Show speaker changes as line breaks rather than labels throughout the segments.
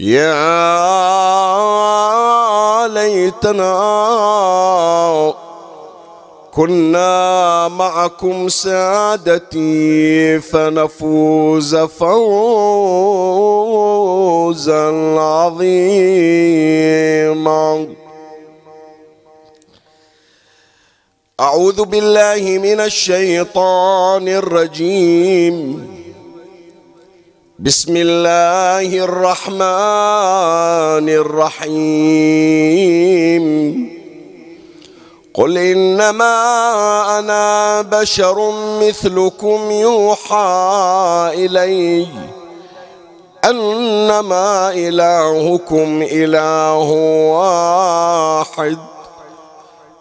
يا ليتنا كنا معكم سادتي فنفوز فوزا عظيما. أعوذ بالله من الشيطان الرجيم. بسم الله الرحمن الرحيم قل انما أنا بشر مثلكم يوحى الي انما الهكم اله واحد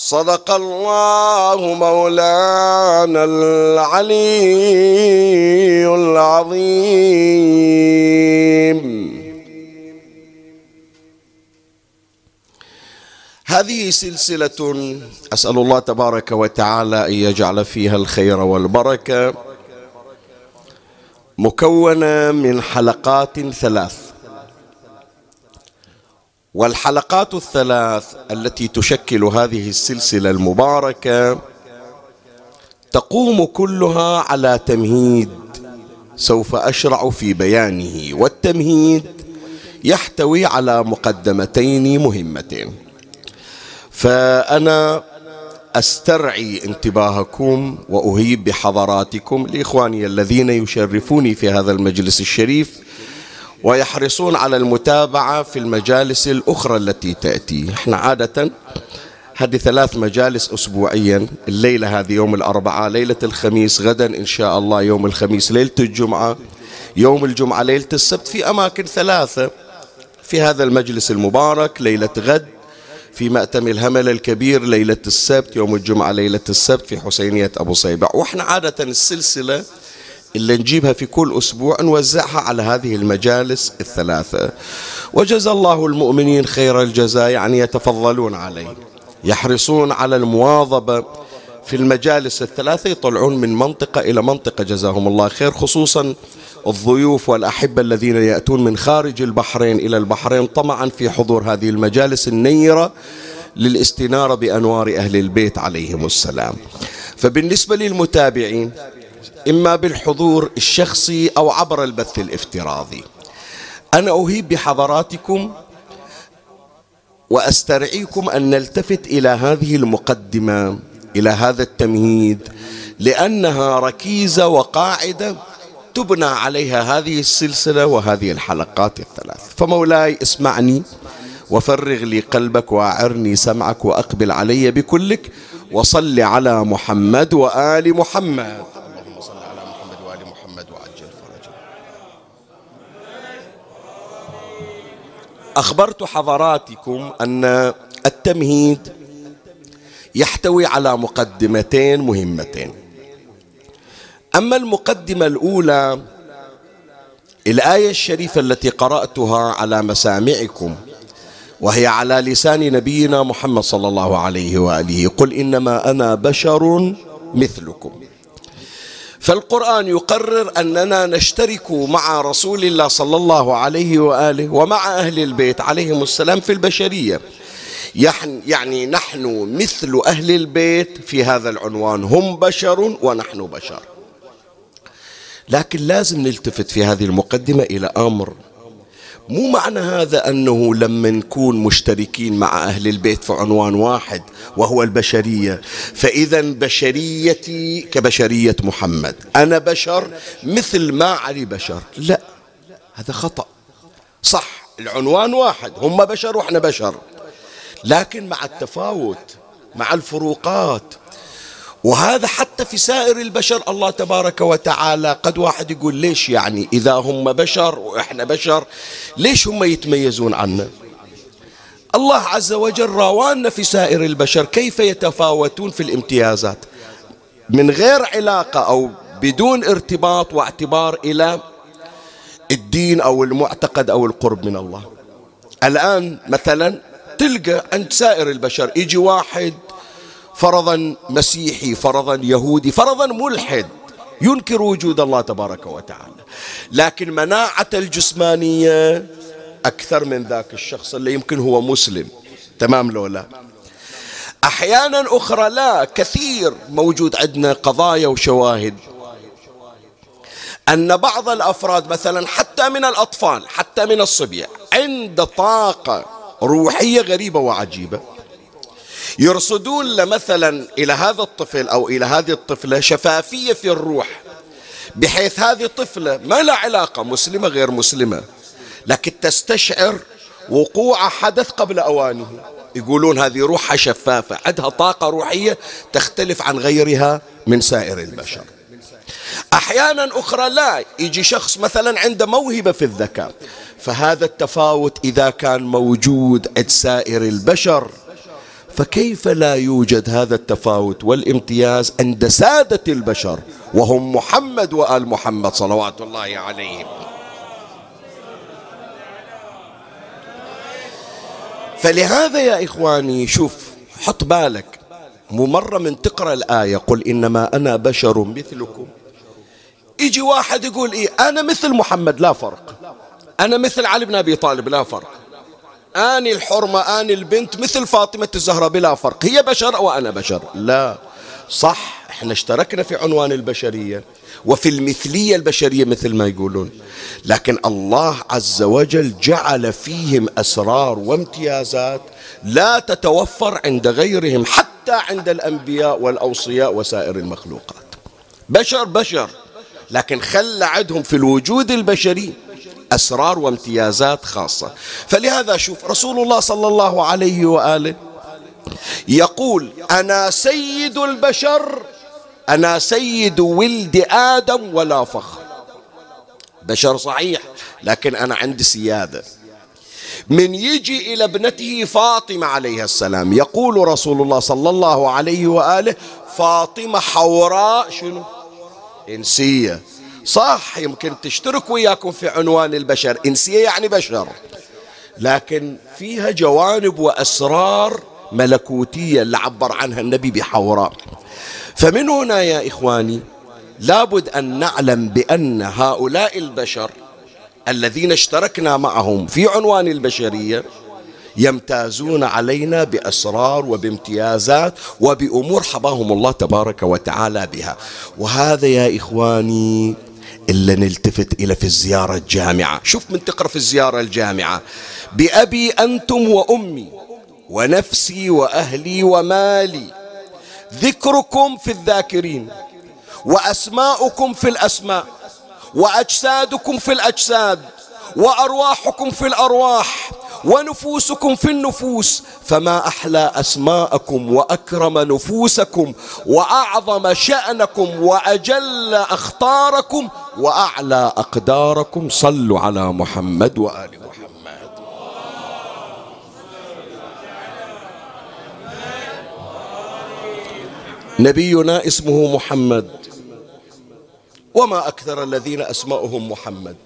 صدق الله مولانا العلي العظيم. هذه سلسلة أسأل الله تبارك وتعالى أن يجعل فيها الخير والبركة مكونة من حلقات ثلاث. والحلقات الثلاث التي تشكل هذه السلسلة المباركة تقوم كلها على تمهيد سوف أشرع في بيانه والتمهيد يحتوي على مقدمتين مهمتين. فأنا أسترعي انتباهكم وأهيب بحضراتكم لإخواني الذين يشرفوني في هذا المجلس الشريف ويحرصون على المتابعة في المجالس الأخرى التي تأتي. إحنا عادة هذه ثلاث مجالس أسبوعيا الليلة هذه يوم الأربعاء ليلة الخميس غدا إن شاء الله يوم الخميس ليلة الجمعة يوم الجمعة ليلة السبت. في أماكن ثلاثة في هذا المجلس المبارك ليلة غد في مأتم الهمل الكبير ليلة السبت يوم الجمعة ليلة السبت في حسينية أبو صيبع وإحنا عادة السلسلة اللي نجيبها في كل أسبوع نوزعها على هذه المجالس الثلاثة. وجزى الله المؤمنين خير الجزاء يعني يتفضلون عليه. يحرصون على المواظبة في المجالس الثلاثة يطلعون من منطقة إلى منطقة. جزاهم الله خير خصوصا الضيوف والأحبة الذين يأتون من خارج البحرين إلى البحرين. طمعا في حضور هذه المجالس النيرة للاستنارة بأنوار أهل البيت عليهم السلام. فبالنسبة للمتابعين إما بالحضور الشخصي أو عبر البث الافتراضي. أنا أهيب بحضراتكم وأسترعيكم أن نلتفت إلى هذه المقدمة إلى هذا التمهيد لأنها ركيزة وقاعدة تبنى عليها هذه السلسلة وهذه الحلقات الثلاث. فمولاي اسمعني وفرغ لي قلبك وأعرني سمعك وأقبل علي بكلك وصل على محمد وآل محمد. أخبرت حضراتكم أن التمهيد يحتوي على مقدمتين مهمتين. أما المقدمة الأولى الآية الشريفة التي قرأتها على مسامعكم وهي على لسان نبينا محمد صلى الله عليه وآله. قل إنما أنا بشر مثلكم. فالقرآن يقرر أننا نشترك مع رسول الله صلى الله عليه وآله ومع أهل البيت عليهم السلام في البشرية. يعني نحن مثل أهل البيت في هذا العنوان. هم بشر ونحن بشر. لكن لازم نلتفت في هذه المقدمة إلى أمر مو معنى هذا أنه لما نكون مشتركين مع أهل البيت في عنوان واحد وهو البشرية. فإذا بشريتي كبشرية محمد. أنا بشر مثل ما علي بشر. لا هذا خطأ. صح العنوان واحد. هم بشر وإحنا بشر. لكن مع التفاوت مع الفروقات وهذا حتى في سائر البشر الله تبارك وتعالى قد واحد يقول ليش يعني إذا هم بشر وإحنا بشر ليش هم يتميزون عنا؟ الله عز وجل راوانا في سائر البشر كيف يتفاوتون في الامتيازات؟ من غير علاقة أو بدون ارتباط واعتبار إلى الدين أو المعتقد أو القرب من الله. الآن مثلا تلقى عند سائر البشر يجي واحد فرضا مسيحي فرضا يهودي فرضا ملحد ينكر وجود الله تبارك وتعالى. لكن مناعة الجسمانية أكثر من ذاك الشخص اللي يمكن هو مسلم. تمام لو لا؟ أحيانا أخرى لا كثير موجود عندنا قضايا وشواهد. أن بعض الأفراد مثلا حتى من الأطفال حتى من الصبية عند طاقة روحية غريبة وعجيبة. يرصدون مثلا إلى هذا الطفل أو إلى هذه الطفلة شفافية في الروح بحيث هذه الطفلة ما لها علاقة مسلمة غير مسلمة لكن تستشعر وقوع حدث قبل أوانه. يقولون هذه روحها شفافة عندها طاقة روحية تختلف عن غيرها من سائر البشر. أحيانا أخرى لا يجي شخص مثلا عنده موهبة في الذكاء فهذا التفاوت إذا كان موجود عند سائر البشر. فكيف لا يوجد هذا التفاوت والامتياز عند سادة البشر وهم محمد وآل محمد صلوات الله عليهم؟ فلهذا يا إخواني شوف حط بالك. مو مرة من تقرأ الآية قل إنما أنا بشر مثلكم. يجي واحد يقول إيه أنا مثل محمد لا فرق. أنا مثل علي بن أبي طالب لا فرق. آني الحرمة آني البنت مثل فاطمة الزهراء بلا فرق. هي بشر وأنا بشر. لا صح إحنا اشتركنا في عنوان البشرية وفي المثلية البشرية مثل ما يقولون. لكن الله عز وجل جعل فيهم أسرار وامتيازات لا تتوفر عند غيرهم حتى عند الأنبياء والأوصياء وسائر المخلوقات. بشر بشر. لكن خلى عندهم في الوجود البشري أسرار وامتيازات خاصة. فلهذا شوف رسول الله صلى الله عليه وآله يقول أنا سيد البشر أنا سيد ولد آدم ولا فخر. بشر صحيح لكن أنا عندي سيادة. من يجي إلى ابنته فاطمة عليها السلام يقول رسول الله صلى الله عليه وآله فاطمة حوراء شنو؟ إنسية. صح يمكن تشترك وياكم في عنوان البشر. إنسية يعني بشر. لكن فيها جوانب وأسرار ملكوتية اللي عبر عنها النبي بحوراء فمن هنا يا إخواني لابد أن نعلم بأن هؤلاء البشر الذين اشتركنا معهم في عنوان البشرية يمتازون علينا بأسرار وبامتيازات وبأمور حباهم الله تبارك وتعالى بها. وهذا يا إخواني إلا نلتفت إلى في الزيارة الجامعة. شوف من تقرأ في الزيارة الجامعة. بأبي أنتم وأمي ونفسي وأهلي ومالي. ذكركم في الذاكرين وأسماؤكم في الأسماء وأجسادكم في الأجساد. وأرواحكم في الأرواح ونفوسكم في النفوس فما أحلى أسماءكم وأكرم نفوسكم وأعظم شأنكم وأجل أخطاركم وأعلى أقداركم. صلوا على محمد وآل محمد. نبينا اسمه محمد. وما أكثر الذين أسماؤهم محمد.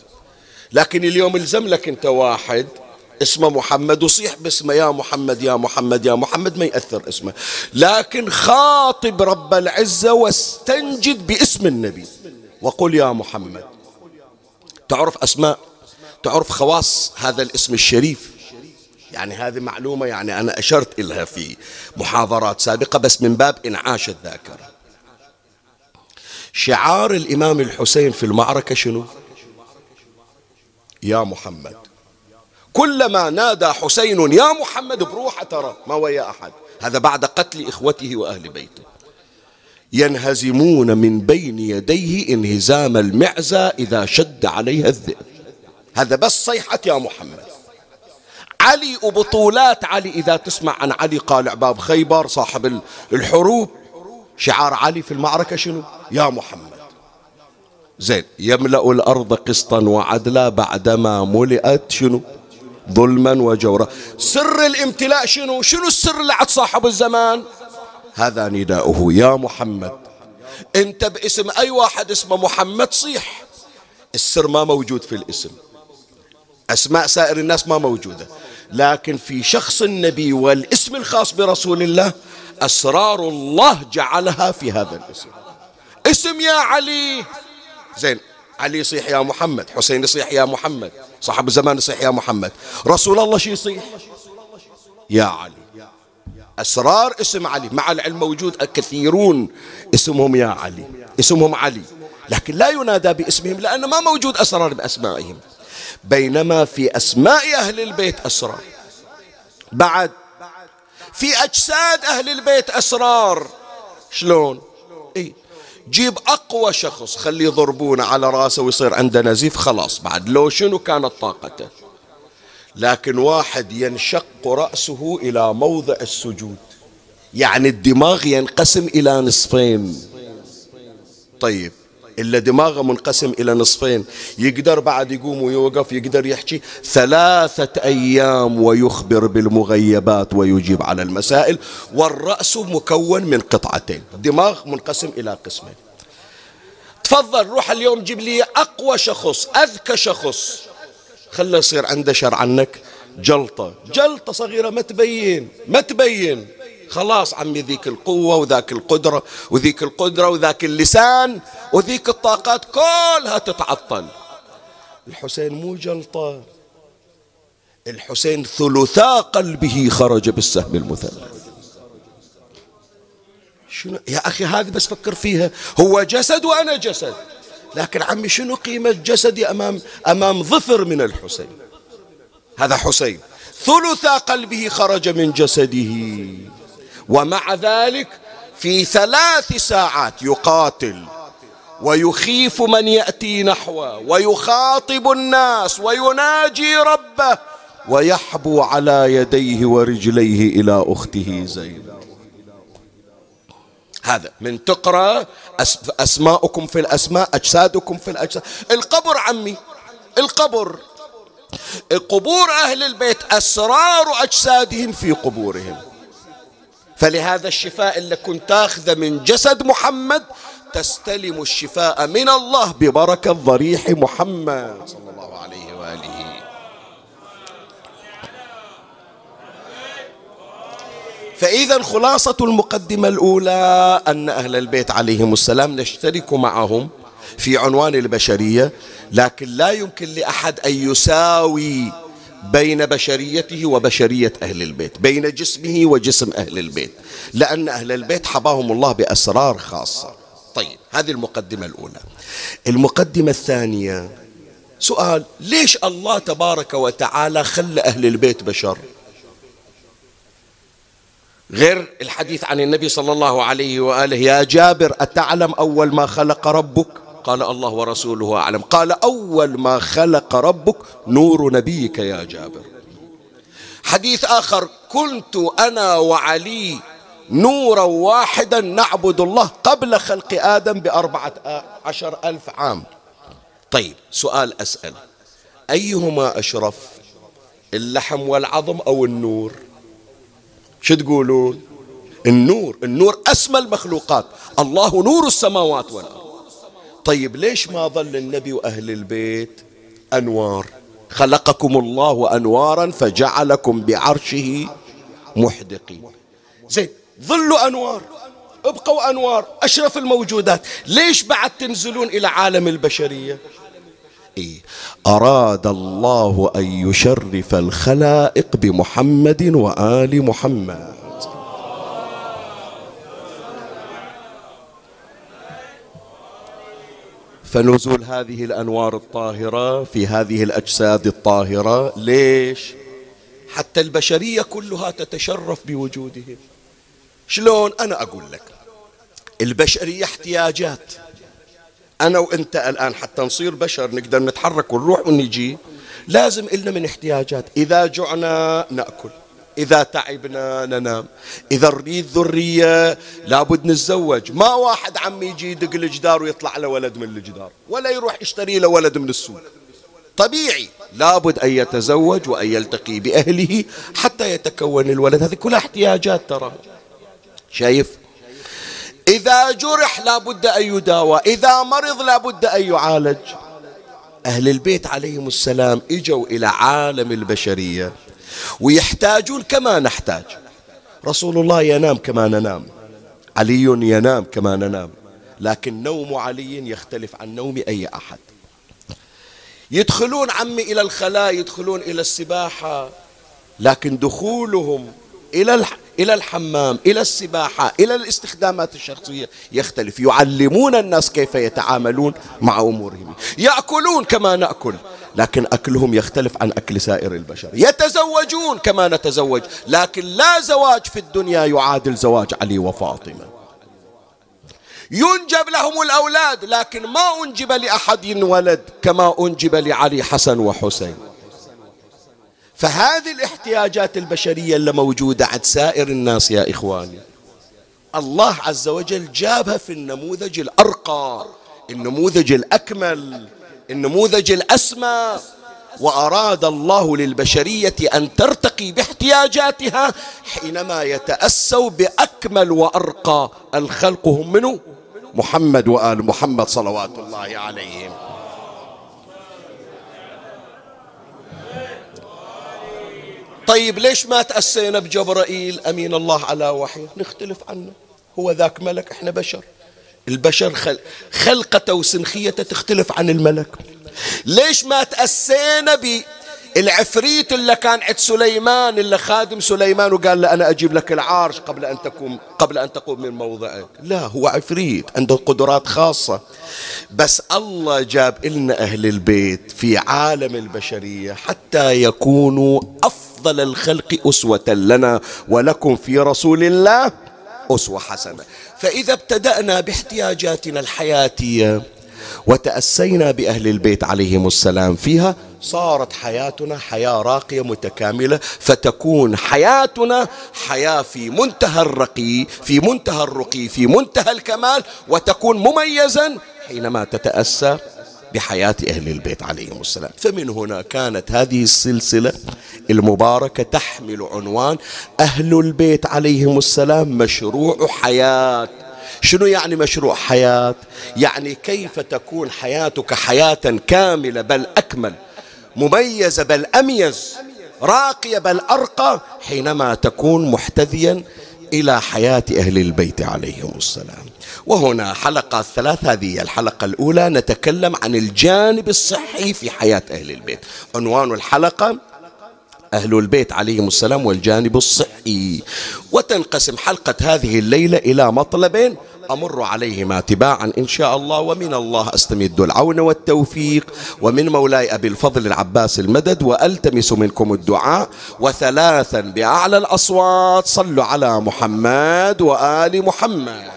لكن اليوم الزم لك أنت واحد اسمه محمد وصيح باسمه يا محمد يا محمد يا محمد ما يأثر اسمه. لكن خاطب رب العزة واستنجد باسم النبي. وقل يا محمد. تعرف أسماء؟ تعرف خواص هذا الاسم الشريف؟ يعني هذه معلومة يعني أنا أشرت إلها في محاضرات سابقة بس من باب إنعاش الذاكرة. شعار الإمام الحسين في المعركة شنو؟ يا محمد. كلما نادى حسين يا محمد بروحه ترى. ما ويا أحد؟ هذا بعد قتل إخوته وأهل بيته. ينهزمون من بين يديه انهزام المعزة إذا شد عليها الذئب. هذا بس صيحة يا محمد. علي وبطولات علي إذا تسمع عن علي قال باب خيبر صاحب الحروب. شعار علي في المعركة شنو؟ يا محمد. زين يملأ الأرض قسطا وعدلا بعدما ملئت شنو؟ ظلما وجورا. سر الامتلاء شنو؟ شنو السر اللي عند صاحب الزمان؟ هذا نداؤه. يا محمد انت باسم أي واحد اسمه محمد صيح. السر ما موجود في الاسم. أسماء سائر الناس ما موجودة. لكن في شخص النبي والاسم الخاص برسول الله أسرار الله جعلها في هذا الاسم. اسم يا علي. زين علي يصيح يا محمد حسين يصيح يا محمد صاحب الزمان يصيح يا محمد. رسول الله شي يصيح؟ يا علي. أسرار اسم علي مع العلم موجود كثيرون اسمهم يا علي اسمهم علي. لكن لا ينادى باسمهم لأن ما موجود أسرار بأسمائهم. بينما في أسماء أهل البيت أسرار. بعد في أجساد أهل البيت أسرار. شلون؟ إيه؟ جيب أقوى شخص خليه يضربونه على رأسه ويصير عنده نزيف خلاص. بعد لو شنو كانت طاقته؟ لكن واحد ينشق رأسه إلى موضع السجود. يعني الدماغ ينقسم إلى نصفين. طيب. إلا دماغه منقسم إلى نصفين. يقدر بعد يقوم ويوقف يقدر يحكي. ثلاثة أيام ويخبر بالمغيبات ويجيب على المسائل والرأس مكون من قطعتين. دماغ منقسم إلى قسمين. تفضل روح اليوم جيب لي أقوى شخص أذكى شخص. خله يصير عنده شر عنك. جلطة. جلطة صغيرة ما تبين ما تبين. خلاص عمي ذيك القوة وذاك القدرة وذيك القدرة وذاك اللسان وذيك الطاقات كلها تتعطل. الحسين مو جلطة. الحسين ثلثا قلبه خرج بالسهم المثلث. شنو؟ يا أخي هذه بس فكر فيها. هو جسد وأنا جسد. لكن عمي شنو قيمة جسدي أمام أمام ظفر من الحسين؟ هذا حسين. ثلث قلبه خرج من جسده. ومع ذلك في ثلاث ساعات يقاتل ويخيف من يأتي نحوه ويخاطب الناس ويناجي ربه ويحبو على يديه ورجليه إلى أخته زينب. هذا من تقرأ أسماؤكم في الأسماء أجسادكم في الأجساد. القبر عمي القبر. قبور أهل البيت أسرار أجسادهم في قبورهم. فلهذا الشفاء اللي كنت تاخذه من جسد محمد تستلم الشفاء من الله ببركة ضريح محمد. صلى الله عليه وآله. فإذا خلاصة المقدمة الأولى أن أهل البيت عليهم السلام نشترك معهم في عنوان البشرية لكن لا يمكن لأحد أن يساوي بين بشريته وبشرية أهل البيت بين جسمه وجسم أهل البيت لأن أهل البيت حباهم الله بأسرار خاصة. طيب هذه المقدمة الأولى. المقدمة الثانية سؤال ليش الله تبارك وتعالى خلى أهل البيت بشر؟ غير الحديث عن النبي صلى الله عليه وآله يا جابر أتعلم أول ما خلق ربك؟ قال الله ورسوله أعلم. قال أول ما خلق ربك نور نبيك يا جابر. حديث آخر. كنت أنا وعلي نورا واحدا نعبد الله قبل خلق آدم بأربعة عشر ألف عام. طيب سؤال أسأل. أيهما أشرف؟ اللحم والعظم أو النور؟ شو تقولون؟ النور. النور أسمى المخلوقات. الله نور السماوات والأرض. طيب ليش ما ظل النبي وأهل البيت؟ أنوار. خلقكم الله أنوارا فجعلكم بعرشه محدقين. زين ظلوا أنوار. ابقوا أنوار. أشرف الموجودات. ليش بعد تنزلون إلى عالم البشرية؟ إيه؟ أراد الله أن يشرف الخلائق بمحمد وآل محمد. فنزول هذه الأنوار الطاهرة في هذه الأجساد الطاهرة ليش؟ حتى البشرية كلها تتشرف بوجودهم. شلون؟ أنا أقول لك البشرية احتياجات. أنا وأنت الآن حتى نصير بشر نقدر نتحرك ونروح ونجي لازم إلنا من احتياجات. إذا جعنا نأكل. إذا تعبنا ننام. إذا نريد ذرية لابد نتزوج. ما واحد عم يجي يدق الجدار ويطلع له ولد من الجدار ولا يروح يشتري له ولد من السوق. طبيعي لابد أن يتزوج وأن يلتقي بأهله حتى يتكون الولد. هذه كلها احتياجات ترى. شايف؟ إذا جرح لابد أن يداوى إذا مرض لابد أن يعالج. أهل البيت عليهم السلام إجوا إلى عالم البشرية. ويحتاجون كما نحتاج. رسول الله ينام كما ننام. علي ينام كما ننام. لكن نوم علي يختلف عن نوم أي أحد. يدخلون عمي إلى الخلاء يدخلون إلى السباحة لكن دخولهم إلى إلى الحمام إلى السباحة إلى الاستخدامات الشخصية يختلف. يعلمون الناس كيف يتعاملون مع أمورهم. يأكلون كما نأكل. لكن أكلهم يختلف عن أكل سائر البشر. يتزوجون كما نتزوج لكن لا زواج في الدنيا يعادل زواج علي وفاطمة. ينجب لهم الأولاد لكن ما أنجب لأحد ولد كما أنجب لعلي حسن وحسين. فهذه الاحتياجات البشرية اللي موجودة عند سائر الناس يا إخواني. الله عز وجل جابها في النموذج الأرقى النموذج الأكمل. النموذج الأسمى وأراد الله للبشرية أن ترتقي باحتياجاتها حينما يتأسوا بأكمل وأرقى الخلق هم منه محمد وآل محمد صلوات الله عليهم. طيب ليش ما تأسينا بجبرائيل؟ أمين الله على وحيه. نختلف عنه. هو ذاك ملك إحنا بشر. البشر خل... خلقته وسنخيته تختلف عن الملك. ليش ما تأسينا بالعفريت اللي كان عند سليمان اللي خادم سليمان وقال له أنا أجيب لك العرش قبل أن تقوم قبل أن تقوم من موضعك؟ لا هو عفريت عنده قدرات خاصة. بس الله جاب لنا أهل البيت في عالم البشرية حتى يكونوا أفضل الخلق أسوة لنا ولكم في رسول الله أسوة حسنة. فإذا ابتدأنا باحتياجاتنا الحياتية وتأسينا بأهل البيت عليهم السلام فيها صارت حياتنا حياة راقية متكاملة فتكون حياتنا حياة في منتهى الرقي في منتهى الرقي في منتهى الكمال وتكون مميزا حينما تتأسى بحياة أهل البيت عليهم السلام. فمن هنا كانت هذه السلسلة المباركة تحمل عنوان أهل البيت عليهم السلام مشروع حياة. شنو يعني مشروع حياة؟ يعني كيف تكون حياتك حياة كاملة بل أكمل مميزة بل أميز راقية بل أرقى حينما تكون محتذيا إلى حياة أهل البيت عليهم السلام. وهنا حلقة ثلاث هذه الحلقة الأولى نتكلم عن الجانب الصحي في حياة أهل البيت. عنوان الحلقة أهل البيت عليهم السلام والجانب الصحي. وتنقسم حلقة هذه الليلة إلى مطلبين أمر عليهما تباعا إن شاء الله ومن الله أستمد العون والتوفيق. ومن مولاي أبي الفضل العباس المدد وألتمس منكم الدعاء. وثلاثا بأعلى الأصوات صلوا على محمد وآل محمد.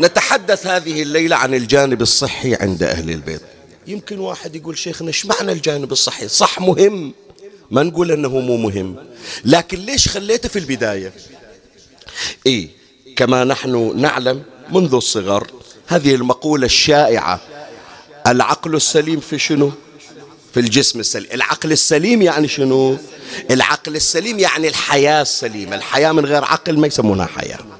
نتحدث هذه الليلة عن الجانب الصحي عند أهل البيت. يمكن واحد يقول شيخنا إيش معنى الجانب الصحي؟ صح مهم. ما نقول أنه مو مهم. لكن ليش خليته في البداية؟ إيه كما نحن نعلم منذ الصغر هذه المقولة الشائعة. العقل السليم في شنو؟ في الجسم السليم. العقل السليم يعني شنو؟ العقل السليم يعني الحياة السليمة. الحياة من غير عقل ما يسمونها حياة.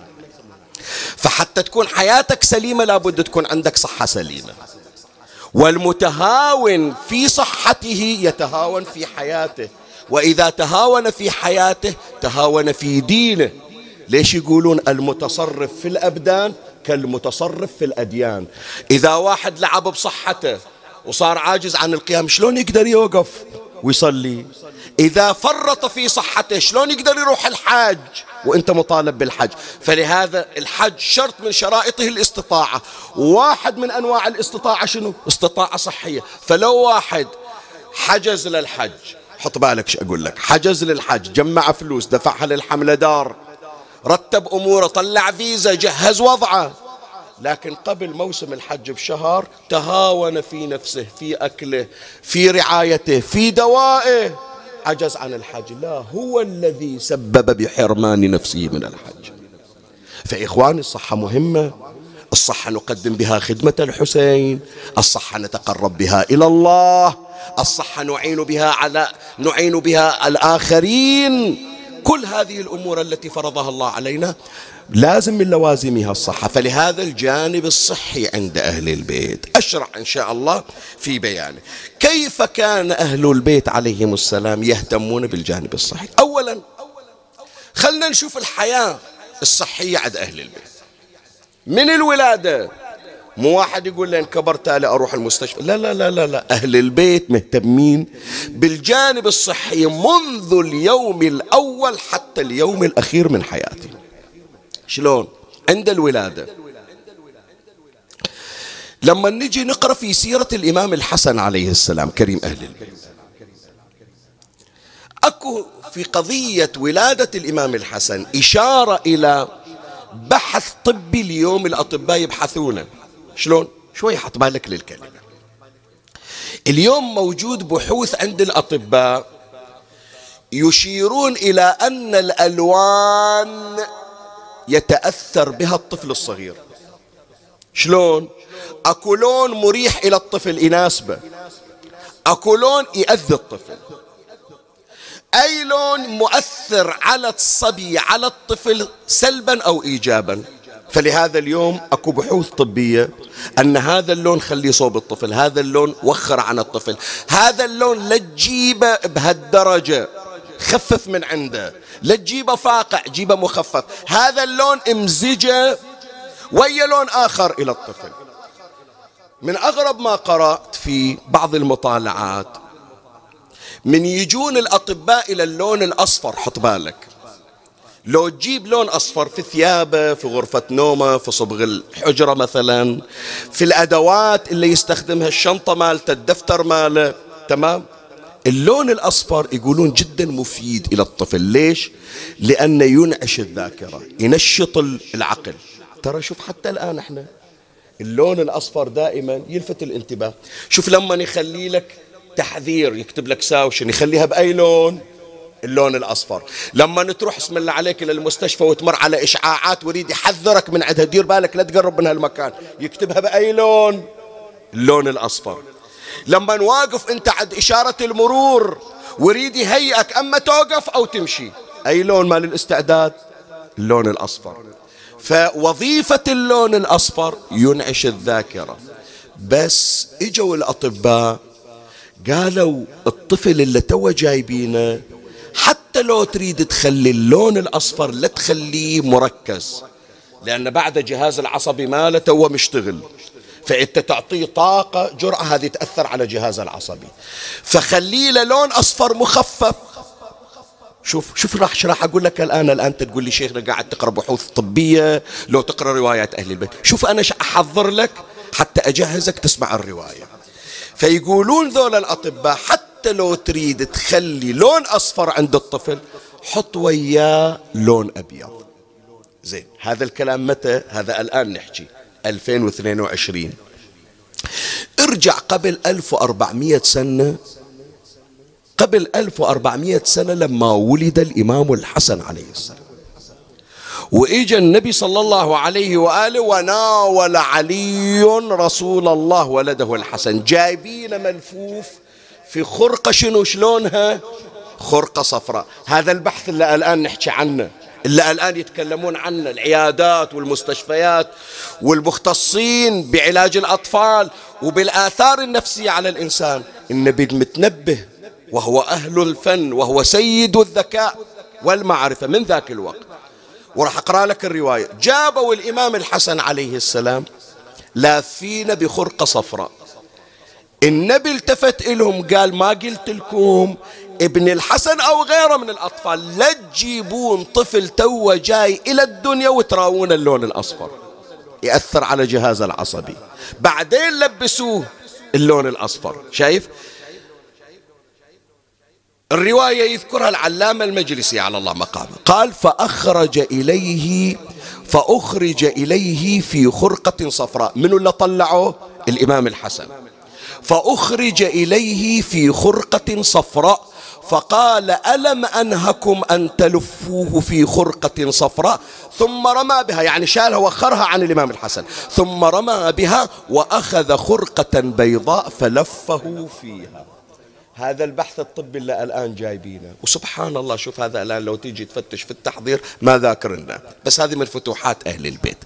فحتى تكون حياتك سليمة لابد تكون عندك صحة سليمة. والمتهاون في صحته يتهاون في حياته. وإذا تهاون في حياته تهاون في دينه. ليش يقولون المتصرف في الأبدان كالمتصرف في الأديان؟ إذا واحد لعب بصحته وصار عاجز عن القيام شلون يقدر يوقف ويصلي؟ إذا فرط في صحته شلون يقدر يروح الحج وانت مطالب بالحج. فلهذا الحج شرط من شرائطه الاستطاعة. واحد من أنواع الاستطاعة شنو؟ استطاعة صحية. فلو واحد حجز للحج حط بالك شو أقول لك. حجز للحج جمع فلوس دفعها للحملة دار رتب أموره طلع فيزا جهز وضعه. لكن قبل موسم الحج بشهر تهاون في نفسه في أكله في رعايته في دوائه. عجز عن الحج لا هو الذي سبب بحرمان نفسه من الحج فإخواني الصحة مهمة. الصحة نقدم بها خدمة الحسين. الصحة نتقرب بها إلى الله. الصحة نعين بها على نعين بها الآخرين. كل هذه الأمور التي فرضها الله علينا لازم من لوازمها الصحة. فلهذا الجانب الصحي عند أهل البيت. أشرع إن شاء الله في بيانه. كيف كان أهل البيت عليهم السلام يهتمون بالجانب الصحي؟ أولا خلنا نشوف الحياة الصحية عند أهل البيت. من الولادة؟ مو واحد يقول لين كبرت تالي أروح المستشفى. لا لا لا لا لا. أهل البيت مهتمين بالجانب الصحي منذ اليوم الأول حتى اليوم الأخير من حياتي. شلون؟ عند الولادة. لما نجي نقرأ في سيرة الإمام الحسن عليه السلام كريم أهل البيت. أكو في قضية ولادة الإمام الحسن إشارة إلى بحث طبي اليوم الأطباء يبحثونه. شلون؟ شوي حط بالك للكلمة. اليوم موجود بحوث عند الأطباء يشيرون إلى أن الألوان يتأثر بها الطفل الصغير. شلون؟ أكو لون مريح إلى الطفل يناسبه. أكو لون يأذي الطفل. أي لون مؤثر على الصبي على الطفل سلبا أو إيجابا؟ فلهذا اليوم أكو بحوث طبية أن هذا اللون خليه صوب الطفل، هذا اللون وخر عن الطفل، هذا اللون لا تجيبه بهالدرجة خفف من عنده، لا تجيبه فاقع جيبه مخفف، هذا اللون امزجه ويا لون آخر إلى الطفل. من أغرب ما قرأت في بعض المطالعات من يجون الأطباء إلى اللون الأصفر حط بالك لو تجيب لون أصفر في ثيابه في غرفة نومه في صبغ الحجرة مثلا في الأدوات اللي يستخدمها الشنطة مالته الدفتر ماله تمام؟ اللون الأصفر يقولون جدا مفيد إلى الطفل. ليش؟ لأنه ينعش الذاكرة ينشط العقل. ترى شوف حتى الآن إحنا اللون الأصفر دائما يلفت الانتباه. شوف لما يخلي لك تحذير يكتب لك ساوشن يخليها بأي لون؟ اللون الأصفر. لما تروح اسم الله عليك إلى المستشفى وتمر على إشعاعات ويريد يحذرك من عندها دير بالك لا تقرب من هالمكان. يكتبها بأي لون؟ اللون الأصفر. لما نواقف أنت عند إشارة المرور ويريد يهيئك. أما توقف أو تمشي أي لون مال الاستعداد؟ اللون الأصفر. فوظيفة اللون الأصفر ينعش الذاكرة. بس إجوا الأطباء قالوا الطفل اللي تو جايبينه حتى لو تريد تخلي اللون الأصفر لا تخليه مركز. لأن بعد جهاز العصبي ماله تو مشتغل. فأنت تعطيه طاقة جرعة هذه تأثر على جهاز العصبي. فخليه لون أصفر مخفف. شوف شوف راح راح أقول لك الآن؟ الآن أنت تقول لي شيخنا قاعد تقرأ بحوث طبية لو تقرأ روايات أهل البيت. شوف أنا أحضر لك حتى أجهزك تسمع الرواية. فيقولون ذول الأطباء حتى حتى لو تريد تخلي لون أصفر عند الطفل حط وياه لون أبيض. زين هذا الكلام متى؟ هذا الآن نحكي 2022 ارجع قبل 1400 سنة. قبل 1400 سنة لما ولد الإمام الحسن عليه السلام. وإجا النبي صلى الله عليه وآله وناول علي رسول الله ولده الحسن. جايبين ملفوف في خرقة شنو شلونها؟ خرقة صفراء. هذا البحث اللي الآن نحكي عنه اللي الآن يتكلمون عنه العيادات والمستشفيات والمختصين بعلاج الأطفال وبالآثار النفسية على الإنسان. النبي المتنبه وهو أهل الفن وهو سيد الذكاء والمعرفة من ذاك الوقت. وراح أقرأ لك الرواية. جابوا الإمام الحسن عليه السلام لافين بخرقة صفراء. النبي التفت إلهم قال ما قلت لكم ابن الحسن أو غيره من الأطفال لا تجيبون طفل تو جاي إلى الدنيا وتراون اللون الأصفر. يأثر على جهاز العصبي. بعدين لبسوه اللون الأصفر. شايف؟ الرواية يذكرها العلامة المجلسي أعلى الله مقامه. قال فأخرج إليه فأخرج إليه في خرقة صفراء. من اللي طلعه؟ الإمام الحسن. فأخرج إليه في خرقة صفراء فقال ألم أنهكم أن تلفوه في خرقة صفراء؟ ثم رمى بها يعني شالها وخرها عن الإمام الحسن. ثم رمى بها وأخذ خرقة بيضاء فلفه فيها. هذا البحث الطبي اللي الآن جايبينه. وسبحان الله شوف هذا الآن لو تيجي تفتش في التحضير ما ذاكر لنا بس هذه من فتوحات أهل البيت.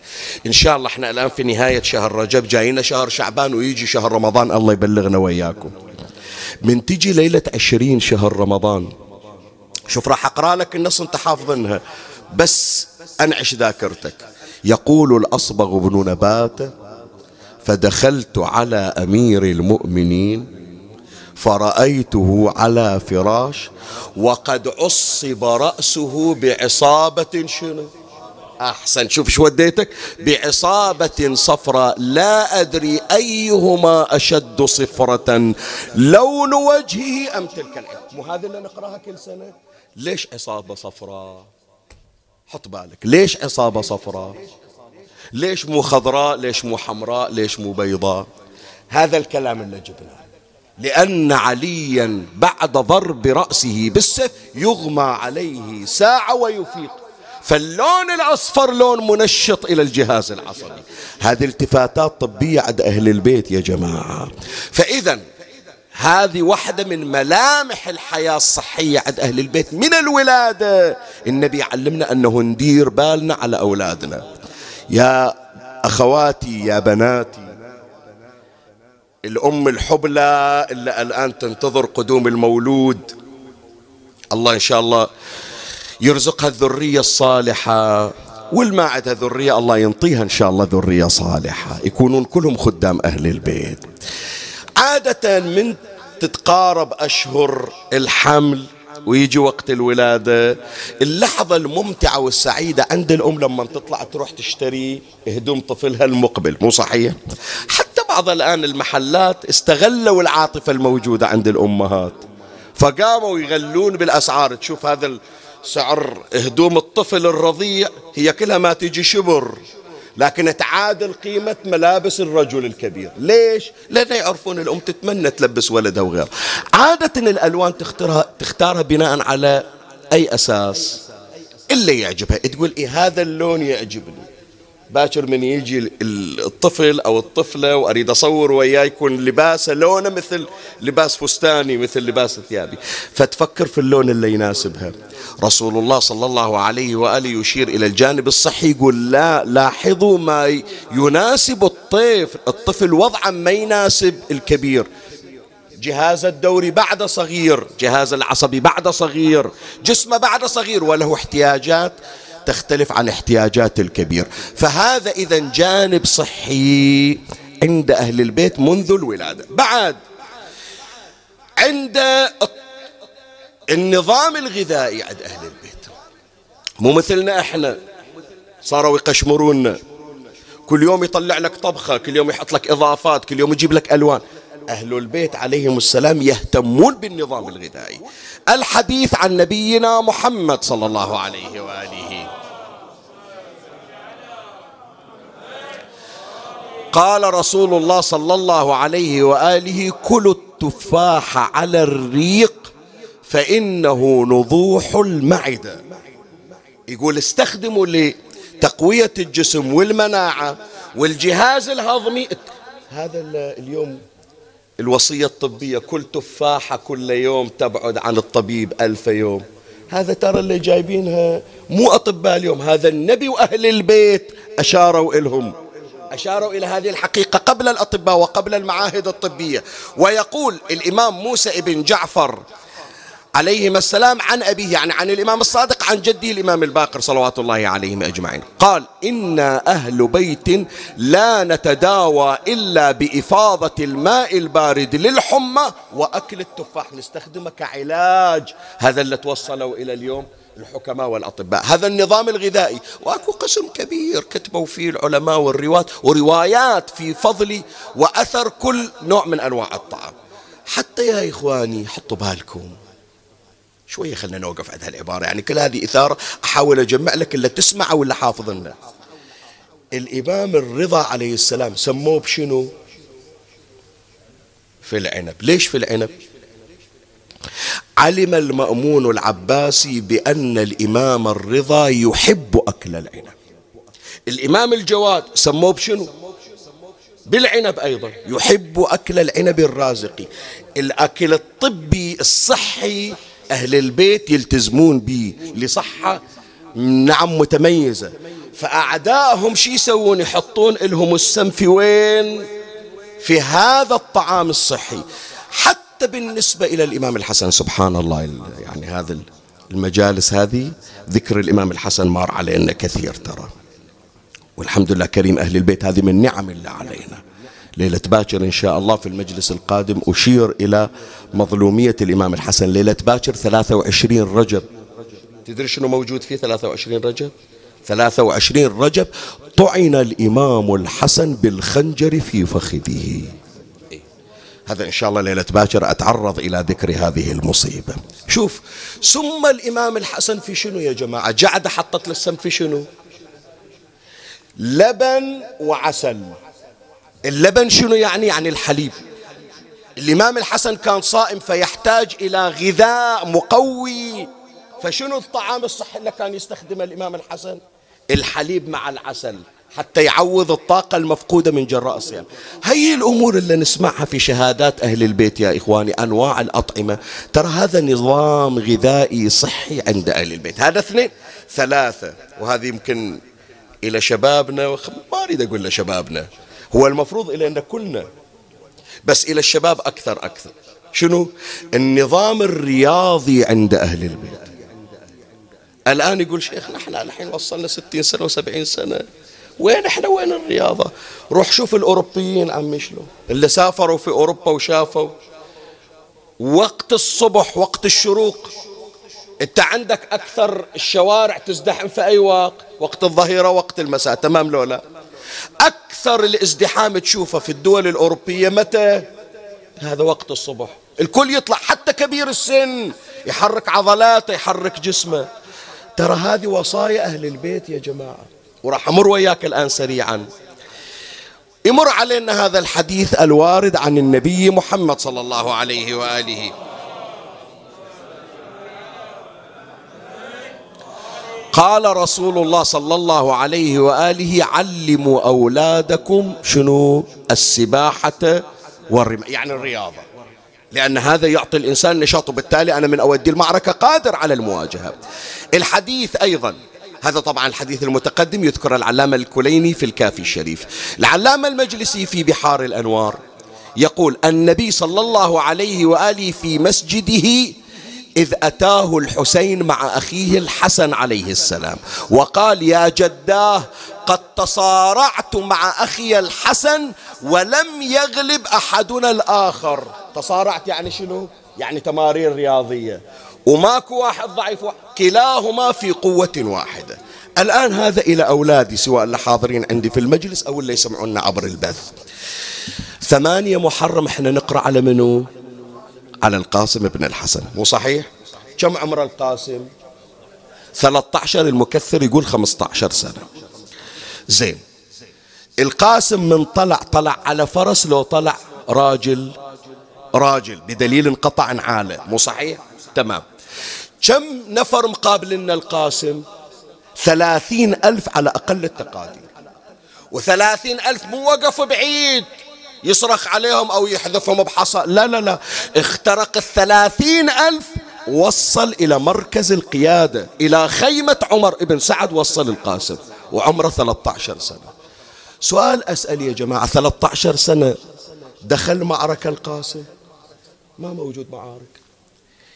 إن شاء الله إحنا الآن في نهاية شهر رجب جاينا شهر شعبان ويجي شهر رمضان. الله يبلغنا وياكم من تجي ليلة عشرين شهر رمضان. شوف راح أقرأ لك النص أنت حافظنها بس أنعش ذاكرتك. يقول الأصبغ بن نبات فدخلت على أمير المؤمنين فرأيته على فراش وقد عصب رأسه بعصابة شنو؟ أحسن شوف شو وديتك. بعصابة صفراء. لا أدري أيهما أشد صفرة لون وجهه أم تلك العين مو هذا اللي نقرأها كل سنة؟ ليش عصابة صفراء؟ حط بالك. ليش عصابة صفراء؟ ليش مو خضراء؟ ليش مو حمراء؟ ليش مو بيضاء؟ هذا الكلام اللي جبناه. لأن عليا بعد ضرب رأسه بالسيف يغمى عليه ساعة ويفيق. فاللون الأصفر لون منشط إلى الجهاز العصبي. هذه التفاتات طبية عند أهل البيت يا جماعة. فإذا هذه واحدة من ملامح الحياة الصحية عند أهل البيت من الولادة. النبي علمنا أنه ندير بالنا على أولادنا. يا أخواتي يا بناتي الأم الحبلى اللي الآن تنتظر قدوم المولود. الله إن شاء الله يرزقها الذرية الصالحة والما عندها ذرية الله ينطيها إن شاء الله ذرية صالحة. يكونون كلهم خدام أهل البيت. عادة من تتقارب أشهر الحمل ويجي وقت الولادة اللحظة الممتعة والسعيدة عند الأم لما تطلع تروح تشتري هدوم طفلها المقبل. مو صحيح؟ حتى بعض الآن المحلات استغلوا العاطفة الموجودة عند الأمهات. فقاموا يغلون بالأسعار. تشوف هذا سعر هدوم الطفل الرضيع هي كلها ما تجي شبر. لكن تعادل قيمة ملابس الرجل الكبير. ليش؟ لأن يعرفون الأم تتمنى تلبس ولدها وغيره. عادة الألوان تختارها, تختارها بناء على أي أساس؟ اللي يعجبها. تقول إيه هذا اللون يعجبني. باكر من يجي الطفل أو الطفلة وأريد أصور وياه يكون لباسه لونه مثل لباس فستاني مثل لباس ثيابي. فتفكر في اللون اللي يناسبها. رسول الله صلى الله عليه وآله يشير إلى الجانب الصحي يقول لا لاحظوا ما يناسب الطفل الطفل وضعا ما يناسب الكبير. جهاز الدوري بعد صغير جهاز العصبي بعد صغير جسمه بعد صغير وله احتياجات. تختلف عن احتياجات الكبير. فهذا إذا جانب صحي عند أهل البيت منذ الولادة. بعد عند النظام الغذائي عند أهل البيت. مو مثلنا إحنا. صاروا يقشمرونا كل يوم يطلع لك طبخة كل يوم يحط لك إضافات كل يوم يجيب لك ألوان. أهل البيت عليهم السلام يهتمون بالنظام الغذائي. الحديث عن نبينا محمد صلى الله عليه وآله. قال رسول الله صلى الله عليه وآله كلوا التفاح على الريق فإنه نضوح المعدة. يقول استخدموا لتقوية الجسم والمناعة والجهاز الهضمي. هذا اليوم الوصية الطبية كل تفاحة كل يوم تبعد عن الطبيب ألف يوم. هذا ترى اللي جايبينها مو أطباء اليوم هذا النبي وأهل البيت أشاروا إلهم. أشاروا إلى هذه الحقيقة قبل الأطباء وقبل المعاهد الطبية. ويقول الإمام موسى ابن جعفر عليهما السلام عن أبيه يعني عن الإمام الصادق عن جده الإمام الباقر صلوات الله عليهم أجمعين. قال إنا أهل بيت لا نتداوى إلا بإفاضة الماء البارد للحمى وأكل التفاح. نستخدمه كعلاج هذا اللي توصلوا إلى اليوم الحكماء والأطباء. هذا النظام الغذائي. وأكو قسم كبير كتبوا فيه العلماء والرواة وروايات في فضل وأثر كل نوع من أنواع الطعام. حتى يا إخواني حطوا بالكم. شوية خلنا نوقف عند هالعبارة. يعني كل هذه إثارة أحاول أجمع لك اللي تسمعه ولا حافظ لنا الإمام الرضا عليه السلام سموه بشنو؟ في العنب. ليش في العنب؟ علم المأمون العباسي بأن الإمام الرضا يحب أكل العنب. الإمام الجواد سموه بشنو؟ بالعنب أيضا. يحب أكل العنب الرازقي. الأكل الطبي الصحي أهل البيت يلتزمون به لصحة. نعم متميزة. فأعدائهم شي يسوون؟ يحطون لهم السم في وين؟ في هذا الطعام الصحي. حتى بالنسبة إلى الإمام الحسن سبحان الله يعني هذا المجالس هذه ذكر الإمام الحسن مار علينا كثير ترى. والحمد لله كريم أهل البيت هذه من نعم الله علينا. ليلة باكر إن شاء الله في المجلس القادم. أشير إلى مظلومية الإمام الحسن. ليلة باكر 23 رجب. تدري شنو موجود فيه 23 رجب؟ 23 رجب طعن الإمام الحسن بالخنجر في فخذه. هذا إن شاء الله ليلة باكر أتعرض إلى ذكر هذه المصيبة. شوف ثم الإمام الحسن في شنو يا جماعة؟ جعد حطت للسم في شنو؟ لبن وعسل. اللبن شنو يعني؟ يعني الحليب. الإمام الحسن كان صائم فيحتاج إلى غذاء مقوي. فشنو الطعام الصحي اللي كان يستخدمه الإمام الحسن؟ الحليب مع العسل حتى يعوض الطاقة المفقودة من جراء الصيام. هي الأمور اللي نسمعها في شهادات أهل البيت يا إخواني أنواع الأطعمة. ترى هذا نظام غذائي صحي عند أهل البيت. هذا اثنين. ثلاثة. وهذه يمكن إلى شبابنا ما أريد أقول لشبابنا. هو المفروض إلينا كلنا بس إلى الشباب أكثر أكثر. شنو؟ النظام الرياضي عند أهل البيت. الآن يقول شيخ نحن الحين وصلنا ستين سنة وسبعين سنة. وين إحنا؟ وين الرياضة؟ روح شوف الأوروبيين عمي شلون. اللي سافروا في أوروبا وشافوا. وقت الصبح وقت الشروق. أنت عندك أكثر الشوارع تزدحم في أي وقت. وقت الظهيرة وقت المساء. تمام لو لا؟ أكثر الازدحام تشوفه في الدول الأوروبية متى؟ هذا وقت الصبح. الكل يطلع حتى كبير السن يحرك عضلاته يحرك جسمه. ترى هذه وصايا أهل البيت يا جماعة وراح أمر وياك الآن سريعا. يمر علينا هذا الحديث الوارد عن النبي محمد صلى الله عليه وآله. قال رسول الله صلى الله عليه وآله علموا أولادكم شنو؟ السباحة والرمايه يعني الرياضة. لأن هذا يعطي الإنسان نشاط وبالتالي أنا من أودي المعركة قادر على المواجهة. الحديث أيضا هذا طبعا الحديث المتقدم يذكر العلامة الكليني في الكافي الشريف. العلامة المجلسي في بحار الأنوار يقول النبي صلى الله عليه وآله في مسجده إذ أتاه الحسين مع أخيه الحسن عليه السلام وقال يا جداه قد تصارعت مع أخي الحسن ولم يغلب أحدنا الآخر تصارعت يعني شنو؟ يعني تمارين رياضية وماكو واحد ضعيف. كلاهما في قوة واحدة الآن هذا إلى أولادي سواء اللي حاضرين عندي في المجلس أو اللي يسمعونا عبر البث ثمانية محرم إحنا نقرأ على منو على القاسم بن الحسن. مو صحيح؟ كم عمر القاسم؟ 13 المكثر يقول 15 سنة. زين. القاسم من طلع طلع على فرس لو طلع راجل راجل بدليل انقطع عاله مو صحيح؟ تمام. كم نفر مقابل لنا القاسم؟ ثلاثين ألف على أقل التقادير. وثلاثين ألف مو وقف بعيد. يصرخ عليهم أو يحذفهم بحصى. لا لا لا. اخترق الثلاثين ألف وصل إلى مركز القيادة إلى خيمة عمر ابن سعد وصل القاسم وعمره 13 سنة. سؤال أسأل يا جماعة 13 سنة دخل معركة القاسم؟ ما موجود معارك.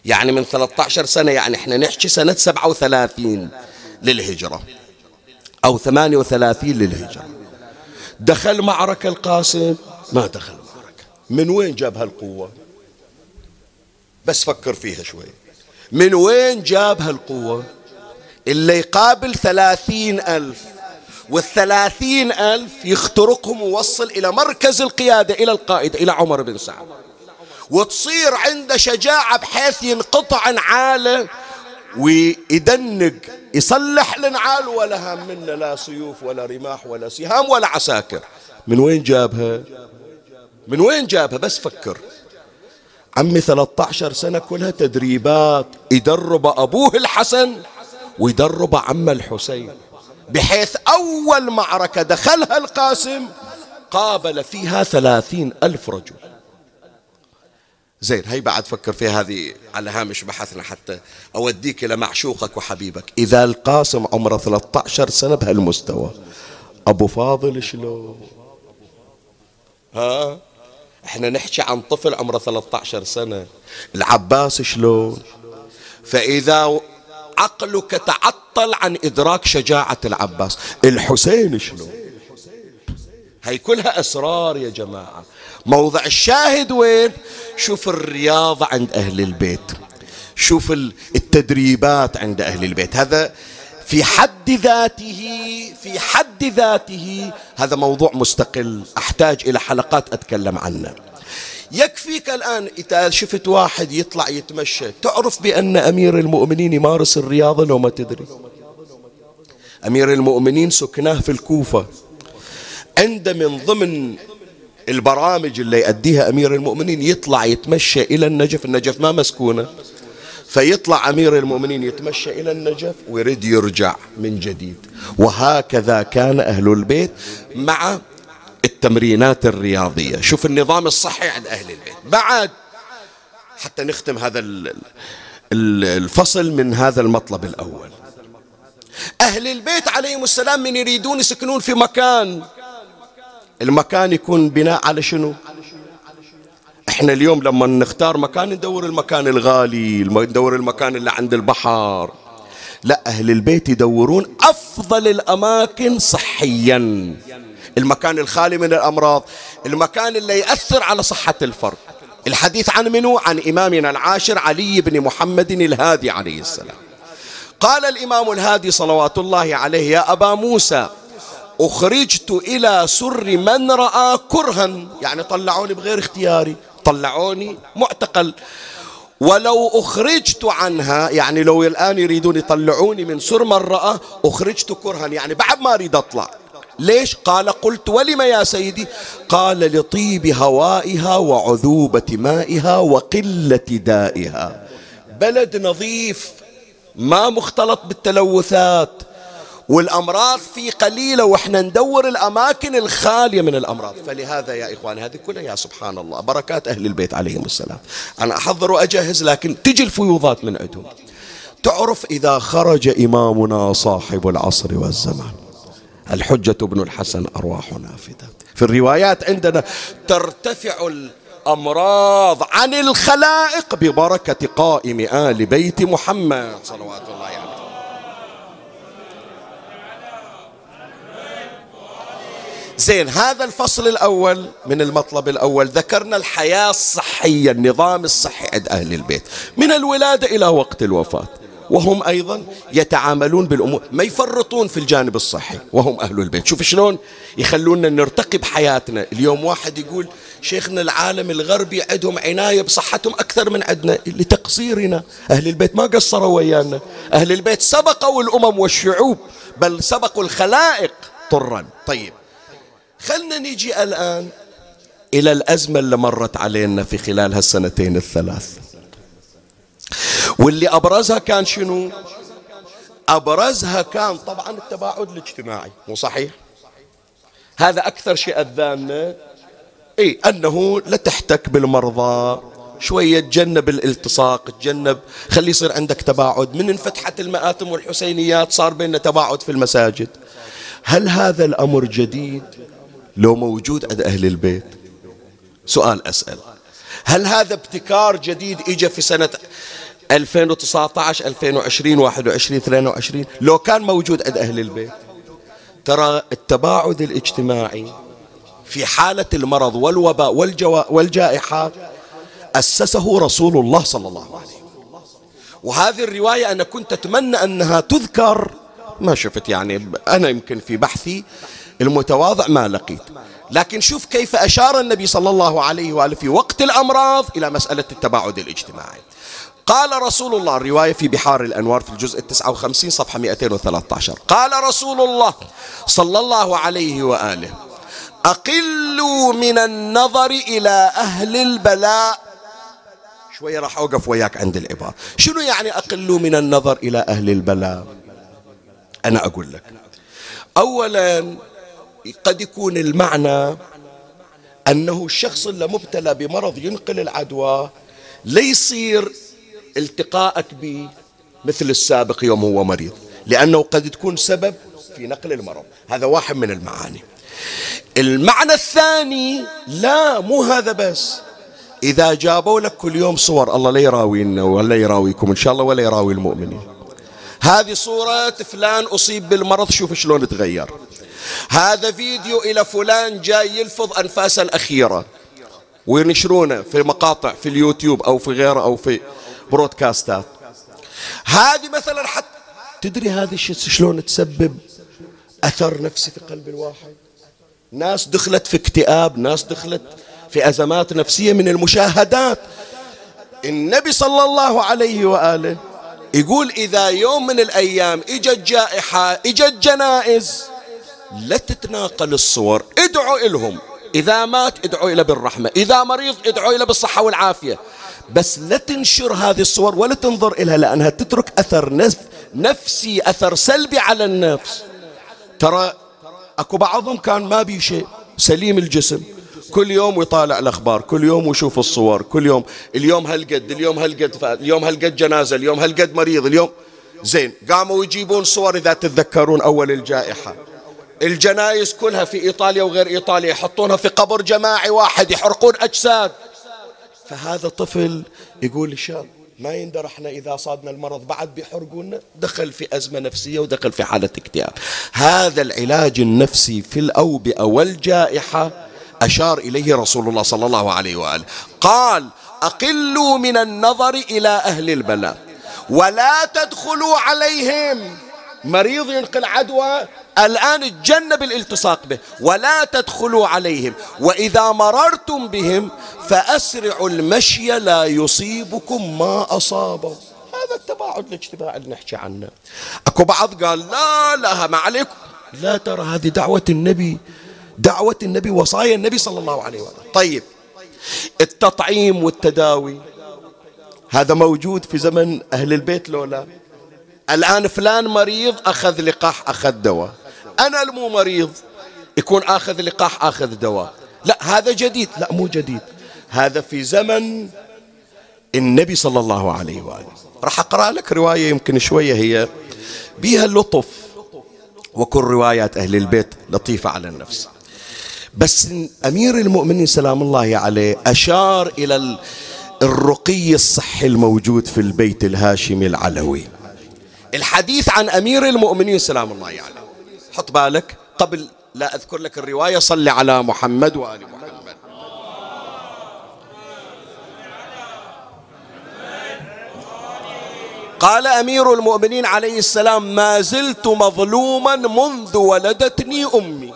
يعني من 13 سنة يعني إحنا نحكي سنة 37 للهجرة أو 38 للهجرة. دخل معركة القاسم؟ ما دخل معركة من وين جاب هالقوة؟ بس فكر فيها شوي. من وين جاب هالقوة؟ اللي يقابل ثلاثين ألف. والثلاثين ألف يخترقهم ووصل إلى مركز القيادة إلى القائد إلى عمر بن سعد. وتصير عنده شجاعة بحيث ينقطع نعاله ويدنق يصلح النعال ولا هم منه لا سيوف ولا رماح ولا سهام ولا عساكر. من وين جابها؟ من وين جابها؟ بس فكر. عمي 13 سنة كلها تدريبات يدرب أبوه الحسن ويدرب عم الحسين بحيث أول معركة دخلها القاسم قابل فيها ثلاثين ألف رجل. زين هي بعد فكر في هذه على هامش بحثنا حتى أوديك إلى معشوقك وحبيبك. إذا القاسم عمره 13 سنة بهالمستوى أبو فاضل شلون؟ ها؟ إحنا نحكي عن طفل عمره 13 سنة. العباس شلون؟ فإذا عقلك تعطل عن إدراك شجاعة العباس الحسين شلون؟ هي كلها أسرار يا جماعة. موضع الشاهد وين؟ شوف الرياضة عند أهل البيت. شوف التدريبات عند أهل البيت. هذا في حد ذاته في حد ذاته هذا موضوع مستقل. أحتاج إلى حلقات أتكلم عنه. يكفيك الآن إذا شفت واحد يطلع يتمشى تعرف بأن أمير المؤمنين يمارس الرياضة لو ما تدري. أمير المؤمنين سكناه في الكوفة. عند من ضمن البرامج اللي يأديها أمير المؤمنين يطلع يتمشى إلى النجف. النجف ما مسكونة. فيطلع أمير المؤمنين يتمشى إلى النجف ويريد يرجع من جديد. وهكذا كان أهل البيت مع التمرينات الرياضية. شوف النظام الصحي عند أهل البيت. بعد حتى نختم هذا الفصل من هذا المطلب الأول. أهل البيت عليهم السلام من يريدون يسكنون في مكان. المكان يكون بناء على شنو؟ إحنا اليوم لما نختار مكان ندور المكان الغالي ندور المكان اللي عند البحر. لا أهل البيت يدورون أفضل الأماكن صحيا. المكان الخالي من الأمراض المكان اللي يأثر على صحة الفرد. الحديث عن منو؟ عن إمامنا العاشر علي بن محمد الهادي عليه السلام. قال الإمام الهادي صلوات الله عليه يا أبا موسى أخرجت إلى سر من رأى كرها. يعني طلعوني بغير اختياري. طلعوني معتقل. ولو أخرجت عنها يعني لو الآن يريدون يطلعوني من سر من رأى أخرجت كرها. يعني بعد ما أريد أطلع. ليش؟ قال قلت ولم يا سيدي؟ قال لطيب هوائها وعذوبة مائها وقلة دائها. بلد نظيف ما مختلط بالتلوثات. والأمراض فيه قليلة وإحنا ندور الأماكن الخالية من الأمراض. فلهذا يا إخواني هذه كلها يا سبحان الله بركات أهل البيت عليهم السلام. أنا أحضر وأجهز لكن تجي الفيوضات من عندهم. تعرف إذا خرج إمامنا صاحب العصر والزمان. الحجة ابن الحسن أرواحنا فدا في الروايات عندنا ترتفع الأمراض عن الخلائق ببركة قائم آل بيت محمد صلوات الله عليه. يعني. زين هذا الفصل الأول من المطلب الأول. ذكرنا الحياة الصحية النظام الصحي عند أهل البيت. من الولادة إلى وقت الوفاة. وهم أيضا يتعاملون بالأمور ما يفرطون في الجانب الصحي. وهم أهل البيت. شوف شلون يخلونا نرتقي بحياتنا اليوم واحد يقول شيخنا العالم الغربي عندهم عناية بصحتهم أكثر من عندنا. لتقصيرنا. أهل البيت ما قصروا ويانا. أهل البيت سبقوا الأمم والشعوب بل سبقوا الخلائق طرا. طيب. خلنا نيجي الآن إلى الأزمة اللي مرت علينا في خلال هالسنتين الثلاث. واللي أبرزها كان شنو؟ أبرزها كان طبعا التباعد الاجتماعي مو صحيح؟ هذا أكثر شيء أذانا إيه أنه لا تحتك بالمرضى شوية تجنب الالتصاق تجنب خلي يصير عندك تباعد. من انفتحت المآتم والحسينيات صار بيننا تباعد في المساجد. هل هذا الأمر جديد؟ لو موجود عند أهل البيت؟ سؤال أسأل. هل هذا ابتكار جديد إجا في سنة 2019 2020 21 22 لو كان موجود عند أهل البيت؟ ترى التباعد الاجتماعي في حالة المرض والوباء والجائحة أسسه رسول الله صلى الله عليه وسلم. وهذه الرواية أنا كنت أتمنى أنها تذكر ما شفت يعني أنا يمكن في بحثي المتواضع ما لقيت. لكن شوف كيف أشار النبي صلى الله عليه وآله في وقت الأمراض إلى مسألة التباعد الاجتماعي. قال رسول الله الرواية في بحار الأنوار في الجزء التسعة وخمسين صفحة 213 قال رسول الله صلى الله عليه وآله أقلوا من النظر إلى أهل البلاء. شوية راح أوقف وياك عند العبارة. شنو يعني أقلوا من النظر إلى أهل البلاء؟ أنا أقول لك. أولا قد يكون المعنى أنه الشخص اللي مبتلى بمرض ينقل العدوى ليصير التقائك به مثل السابق يوم هو مريض لأنه قد تكون سبب في نقل المرض. هذا واحد من المعاني. المعنى الثاني لا مو هذا بس. إذا جابوا لك كل يوم صور الله لا يراوينا ولا يراويكم إن شاء الله ولا يراوي المؤمنين. هذه صورة فلان أصيب بالمرض شوف شلون تغير. هذا فيديو إلى فلان جاي يلفظ أنفاسه الأخيرة. وينشرونه في مقاطع في اليوتيوب أو في غيره أو في برودكاستات. هذه مثلا حتى تدري هذه شلون تسبب أثر نفسي في قلب الواحد؟ ناس دخلت في اكتئاب ناس دخلت في أزمات نفسية من المشاهدات. النبي صلى الله عليه وآله يقول إذا يوم من الأيام إجت جائحة إجت جنائز لا تتناقل الصور ادعوا إلهم. إذا مات ادعوا إلى بالرحمة إذا مريض ادعوا إلى بالصحة والعافية. بس لا تنشر هذه الصور ولا تنظر إليها لأنها تترك أثر نفسي أثر سلبي على النفس. ترى أكو بعضهم كان ما بي شيء سليم الجسم. كل يوم ويطالع الأخبار كل يوم ويشوف الصور كل يوم اليوم هالقد اليوم هالقد اليوم هالقد جنازة اليوم هالقد مريض اليوم زين قاموا يجيبون صور إذا تتذكرون أول الجائحة. الجنايز كلها في إيطاليا وغير إيطاليا يحطونها في قبر جماعي واحد يحرقون أجساد. فهذا طفل يقول شاب ما يندر إحنا إذا صادنا المرض بعد بيحرقونا دخل في أزمة نفسية ودخل في حالة اكتئاب. هذا العلاج النفسي في الأوبئة والجائحة أشار إليه رسول الله صلى الله عليه وآله. قال أقلوا من النظر إلى أهل البلاء. ولا تدخلوا عليهم. مريض ينقل عدوى الآن تجنب الالتصاق به. ولا تدخلوا عليهم. وإذا مررتم بهم فأسرعوا المشي لا يصيبكم ما أصابه هذا التباعد الاجتماعي اللي نحكي عنه. أكو بعض قال لا لا ما عليكم. لا ترى هذه دعوة النبي. دعوة النبي وصايا النبي صلى الله عليه وسلم. طيب التطعيم والتداوي هذا موجود في زمن أهل البيت لولا الآن فلان مريض أخذ لقاح أخذ دواء. أنا المو مريض يكون آخذ لقاح آخذ دواء. لا هذا جديد. لا مو جديد. هذا في زمن النبي صلى الله عليه وآله. راح أقرأ لك رواية يمكن شوية هي بها اللطف. وكل روايات أهل البيت لطيفة على النفس. بس أمير المؤمنين سلام الله عليه أشار إلى الرقي الصحي الموجود في البيت الهاشمي العلوي. الحديث عن أمير المؤمنين سلام الله عليه. حط بالك. قبل لا أذكر لك الرواية صل على محمد وآل محمد. قال أمير المؤمنين عليه السلام ما زلت مظلوما منذ ولدتني أمي.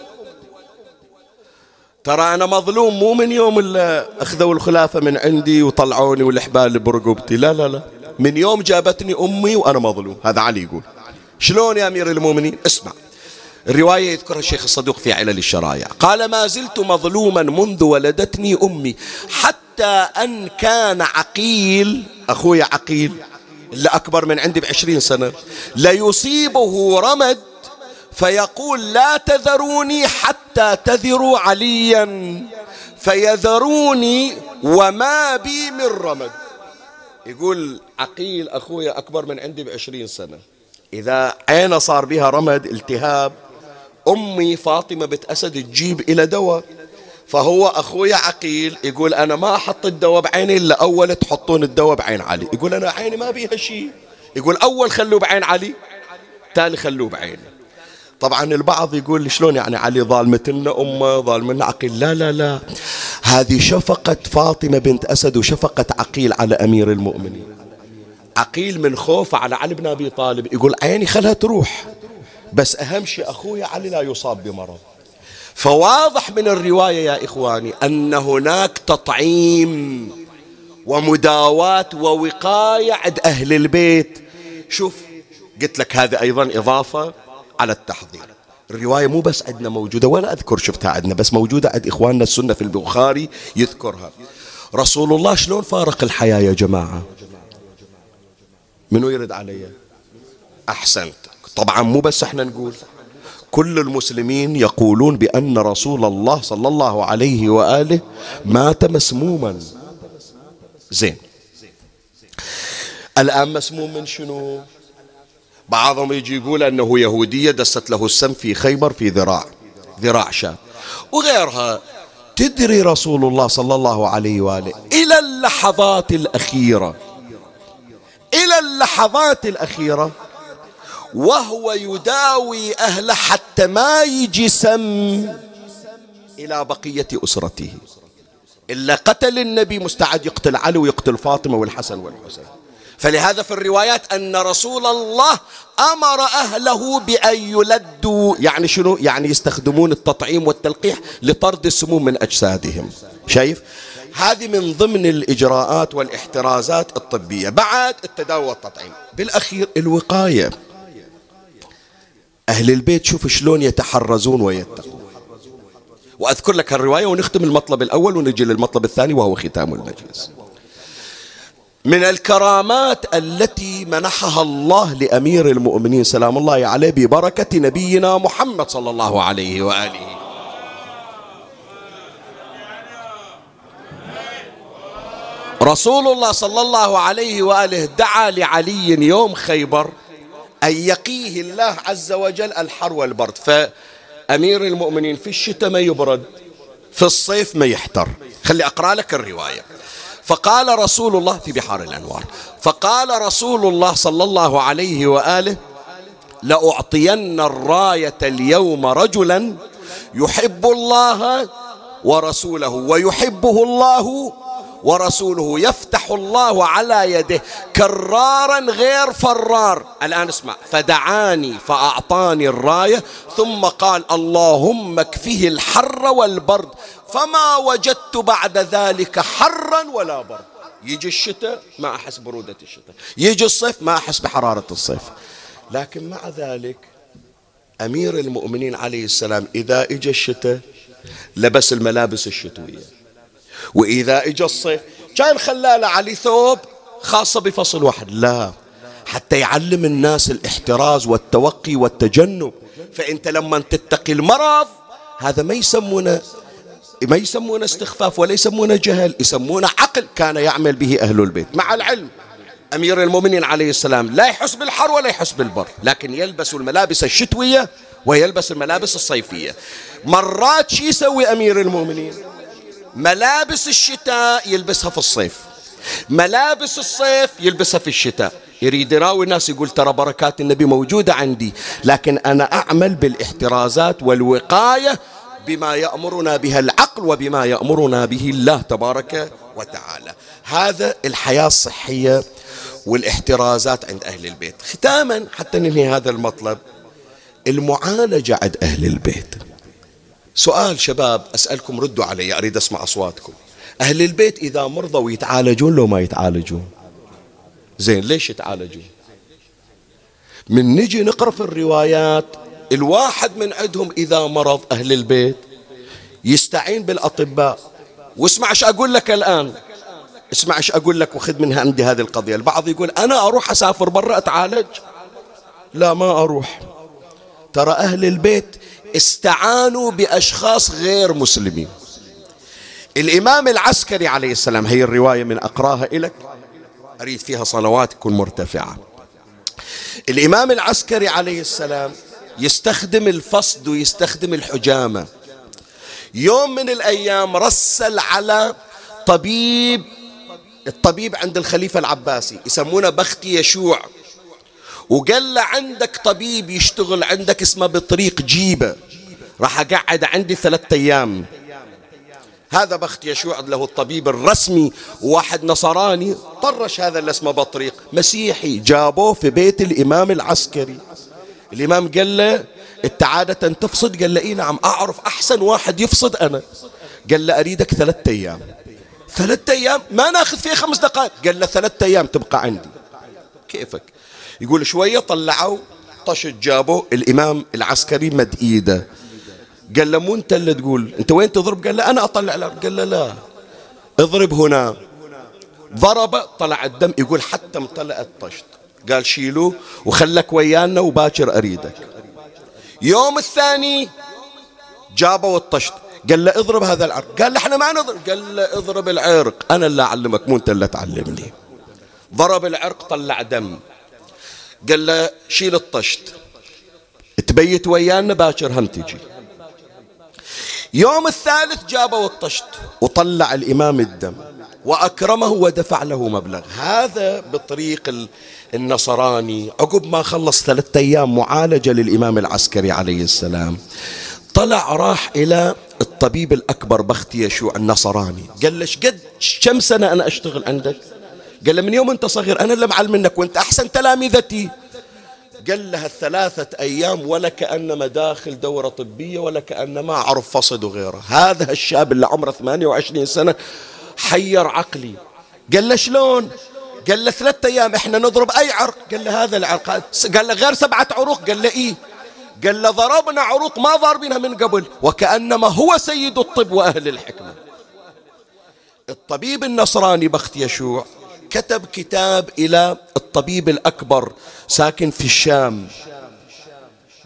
ترى أنا مظلوم مو من يوم اللي أخذوا الخلافة من عندي وطلعوني والحبال برقبتي. لا لا لا. من يوم جابتني أمي وأنا مظلوم. هذا علي يقول. شلون يا أمير المؤمنين؟ اسمع. الرواية يذكرها الشيخ الصدوق في علل الشرايع قال ما زلت مظلوما منذ ولدتني أمي حتى أن كان عقيل أخوي عقيل اللي أكبر من عندي بعشرين سنة ليصيبه رمد فيقول لا تذروني حتى تذروا عليا. فيذروني وما بي من رمد. يقول عقيل أخويا أكبر من عندي بعشرين سنة. إذا عينه صار بها رمد التهاب أمي فاطمة بنت أسد تجيب إلى دواء. فهو أخويا عقيل يقول أنا ما أحط الدواء بعيني إلا أول تحطون الدواء بعين علي. يقول أنا عيني ما بيها شيء. يقول أول خلوه بعين علي تالي خلوه بعيني. طبعا البعض يقول شلون يعني علي ظالمة لنا أمة ظالمة عقيل. لا لا لا. هذه شفقة فاطمة بنت أسد وشفقة عقيل على أمير المؤمنين. عقيل من خوفه على علي بن أبي طالب يقول عيني خلها تروح. بس أهم شيء أخوي علي لا يصاب بمرض. فواضح من الرواية يا إخواني أن هناك تطعيم ومداواة ووقاية عند أهل البيت. شوف قلت لك هذه أيضا إضافة. على التحضير. الرواية مو بس عندنا موجودة ولا أذكر شفتها عندنا بس موجودة عند إخواننا السنة في البخاري يذكرها. رسول الله شلون فارق الحياة يا جماعة؟ منو يرد علي؟ أحسنت. طبعا مو بس إحنا نقول. كل المسلمين يقولون بأن رسول الله صلى الله عليه وآله مات مسموما. زين. الآن مسموم من شنو؟ بعضهم يجي يقول أنه يهودية دست له السم في خيبر في ذراع ذراع شاب وغيرها. تدري رسول الله صلى الله عليه وآله إلى اللحظات الأخيرة إلى اللحظات الأخيرة وهو يداوي أهله حتى ما يجي سم إلى بقية أسرته. إلا قتل النبي مستعد يقتل علي ويقتل فاطمة والحسن والحسين. فلهذا في الروايات أن رسول الله أمر أهله بأن يلدوا يعني شنو؟ يعني يستخدمون التطعيم والتلقيح لطرد السموم من أجسادهم. شايف؟ هذه من ضمن الإجراءات والإحترازات الطبية. بعد التداوي والتطعيم. بالأخير الوقاية. أهل البيت شوف شلون يتحرزون ويتقون. وأذكر لك الرواية ونختم المطلب الأول ونجي للمطلب الثاني وهو ختام المجلس. من الكرامات التي منحها الله لأمير المؤمنين. سلام الله عليه ببركة نبينا محمد صلى الله عليه وآله. رسول الله صلى الله عليه وآله دعا لعلي يوم خيبر أن يقيه الله عز وجل الحر والبرد. فأمير المؤمنين في الشتاء ما يبرد في الصيف ما يحتر. خلي أقرأ لك الرواية. فقال رسول الله في بحار الأنوار فقال رسول الله صلى الله عليه وآله لأعطين الراية اليوم رجلا يحب الله ورسوله ويحبه الله ورسوله يفتح الله على يده كرارا غير فرار. الآن اسمع. فدعاني فأعطاني الراية. ثم قال اللهم اكفه الحر والبرد. فما وجدت بعد ذلك حرا ولا برد. يجي الشتاء ما أحس برودة الشتاء. يجي الصيف ما أحس بحرارة الصيف. لكن مع ذلك أمير المؤمنين عليه السلام إذا إجا الشتاء لبس الملابس الشتوية. وإذا إجا الصيف كان خلاله علي ثوب خاصة بفصل واحد. لا حتى يعلم الناس الاحتراز والتوقي والتجنب. فأنت لما تتقي المرض هذا ما يسمونه ما يسمونه استخفاف ولا يسمونه جهل يسمونه عقل كان يعمل به أهل البيت. مع العلم أمير المؤمنين عليه السلام لا يحس بالحر ولا يحس بالبر لكن يلبس الملابس الشتوية ويلبس الملابس الصيفية. مرات شي يسوي أمير المؤمنين؟ ملابس الشتاء يلبسها في الصيف. ملابس الصيف يلبسها في الشتاء. يريد يراوي الناس يقول ترى بركات النبي موجودة عندي لكن أنا أعمل بالإحترازات والوقاية بما يأمرنا بها العقل وبما يأمرنا به الله تبارك وتعالى. هذا الحياة الصحية والإحترازات عند أهل البيت. ختاما حتى ننهي هذا المطلب المعالجة عند أهل البيت. سؤال شباب أسألكم ردوا علي أريد أسمع أصواتكم. أهل البيت إذا مرضوا يتعالجون لو ما يتعالجون. زين ليش يتعالجون؟ من نجي نقرأ في الروايات الواحد من عندهم إذا مرض أهل البيت يستعين بالأطباء. واسمع إيش أقول لك الآن. اسمع إيش أقول لك وخذ منها عندي هذه القضية. البعض يقول أنا أروح أسافر برا أتعالج؟ لا ما أروح. ترى أهل البيت استعانوا بأشخاص غير مسلمين. الإمام العسكري عليه السلام هي الرواية من أقراها لك أريد فيها صلوات تكون مرتفعه الإمام العسكري عليه السلام يستخدم الفصد ويستخدم الحجامة. يوم من الأيام رسل على طبيب الطبيب عند الخليفة العباسي يسمونه بختي يشوع. وقال له عندك طبيب يشتغل عندك اسمه بطريق جيبة. راح أقعد عندي ثلاثة أيام. هذا بخت يشوع له الطبيب الرسمي واحد نصراني طرش هذا اللي اسمه بطريق. مسيحي جابوه في بيت الإمام العسكري. الإمام قال له أنت عادة تفصد؟ قال له إي نعم أعرف أحسن واحد يفصد أنا. قال له أريدك ثلاثة أيام. ثلاثة أيام؟ ما ناخذ فيها خمس دقائق. قال له ثلاثة أيام تبقى عندي. كيفك؟ يقول شوية طلعوا طشت جابوا الإمام العسكري مد إيده. قال له مو أنت اللي تقول أنت وين تضرب؟ قال له أنا أطلع الأرض قال له لا. اضرب هنا. ضرب طلع الدم يقول حتى امتلأت طشت. قال شيلوه وخلك ويانا وباكر أريدك. يوم الثاني جابوا الطشت. قال له اضرب هذا العرق. قال له إحنا ما نضرب. قال له اضرب العرق. أنا اللي أعلمك مو أنت اللي تعلمني. ضرب العرق طلع دم. قال له شيل الطشت. تبيت ويانا باكر هم تجي. يوم الثالث جابوا الطشت وطلع الإمام الدم وأكرمه ودفع له مبلغ. هذا بطريق النصراني. عقب ما خلص ثلاثة أيام معالجة للإمام العسكري عليه السلام طلع راح إلى الطبيب الأكبر بختي يشوع النصراني. قال له قد كم سنة أنا أشتغل عندك؟ قال له من يوم أنت صغير أنا اللي معلم منك وأنت أحسن تلامذتي قال لها الثلاثة أيام ولا كأنما داخل دورة طبية ولا كأنما أعرف فصد وغيره. هذا الشاب اللي عمره 28 سنة حير عقلي. قال له شلون؟ قال له ثلاثة أيام إحنا نضرب أي عرق. قال له هذا العرق. قال له غير سبعة عروق. قال له إيه. قال له ضربنا عروق ما ضاربينها من قبل وكأنما هو سيد الطب وأهل الحكمة. الطبيب النصراني بخت يشوع كتب كتاب إلى الطبيب الأكبر ساكن في الشام.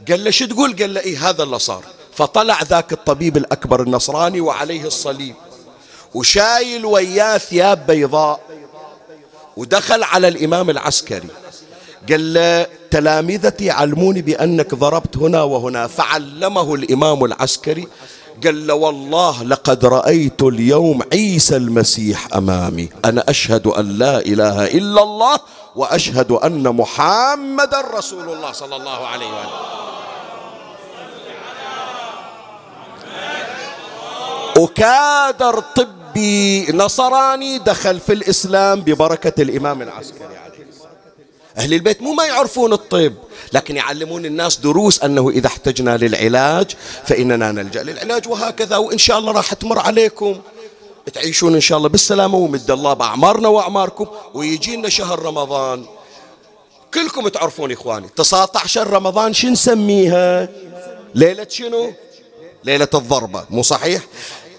قال له شو تقول؟ قال له إيه هذا اللي صار. فطلع ذاك الطبيب الأكبر النصراني وعليه الصليب وشايل وياه ثياب بيضاء ودخل على الإمام العسكري. قال له تلامذتي علموني بأنك ضربت هنا وهنا. فعلمه الإمام العسكري قال له والله لقد رأيت اليوم عيسى المسيح أمامي. أنا أشهد أن لا إله إلا الله وأشهد أن محمدا رسول الله صلى الله عليه وآله. وكادر طبي نصراني دخل في الإسلام ببركة الإمام العسكري. أهل البيت مو ما يعرفون الطب لكن يعلمون الناس دروس أنه إذا احتجنا للعلاج فإننا نلجأ للعلاج وهكذا وإن شاء الله راح تمر عليكم. تعيشون إن شاء الله بالسلامة ومد الله بأعمارنا وأعماركم ويجينا شهر رمضان. كلكم تعرفون إخواني 19 رمضان شو نسميها؟ ليلة شنو؟ ليلة الضربة مو صحيح؟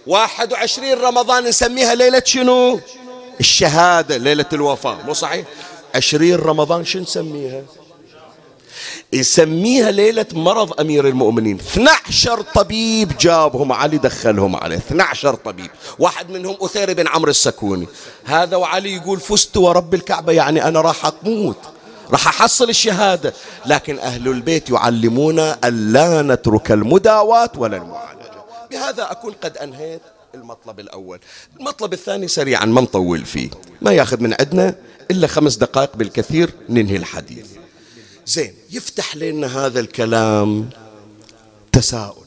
21 رمضان نسميها ليلة شنو؟ الشهادة ليلة الوفاة مو صحيح؟ عشرين رمضان شو نسميها؟ يسميها ليلة مرض أمير المؤمنين. 12 طبيب جابهم علي دخلهم عليه. 12 طبيب. واحد منهم أثير بن عمرو السكوني. هذا وعلي يقول فزت ورب الكعبة يعني أنا راح أموت. راح أحصل الشهادة. لكن أهل البيت يعلمونا ألا نترك المداواة ولا المعالجة. بهذا أكون قد أنهيت. المطلب الأول. المطلب الثاني سريعا ما نطول فيه. ما ياخذ من عندنا إلا خمس دقائق بالكثير ننهي الحديث. زين يفتح لنا هذا الكلام تساؤل.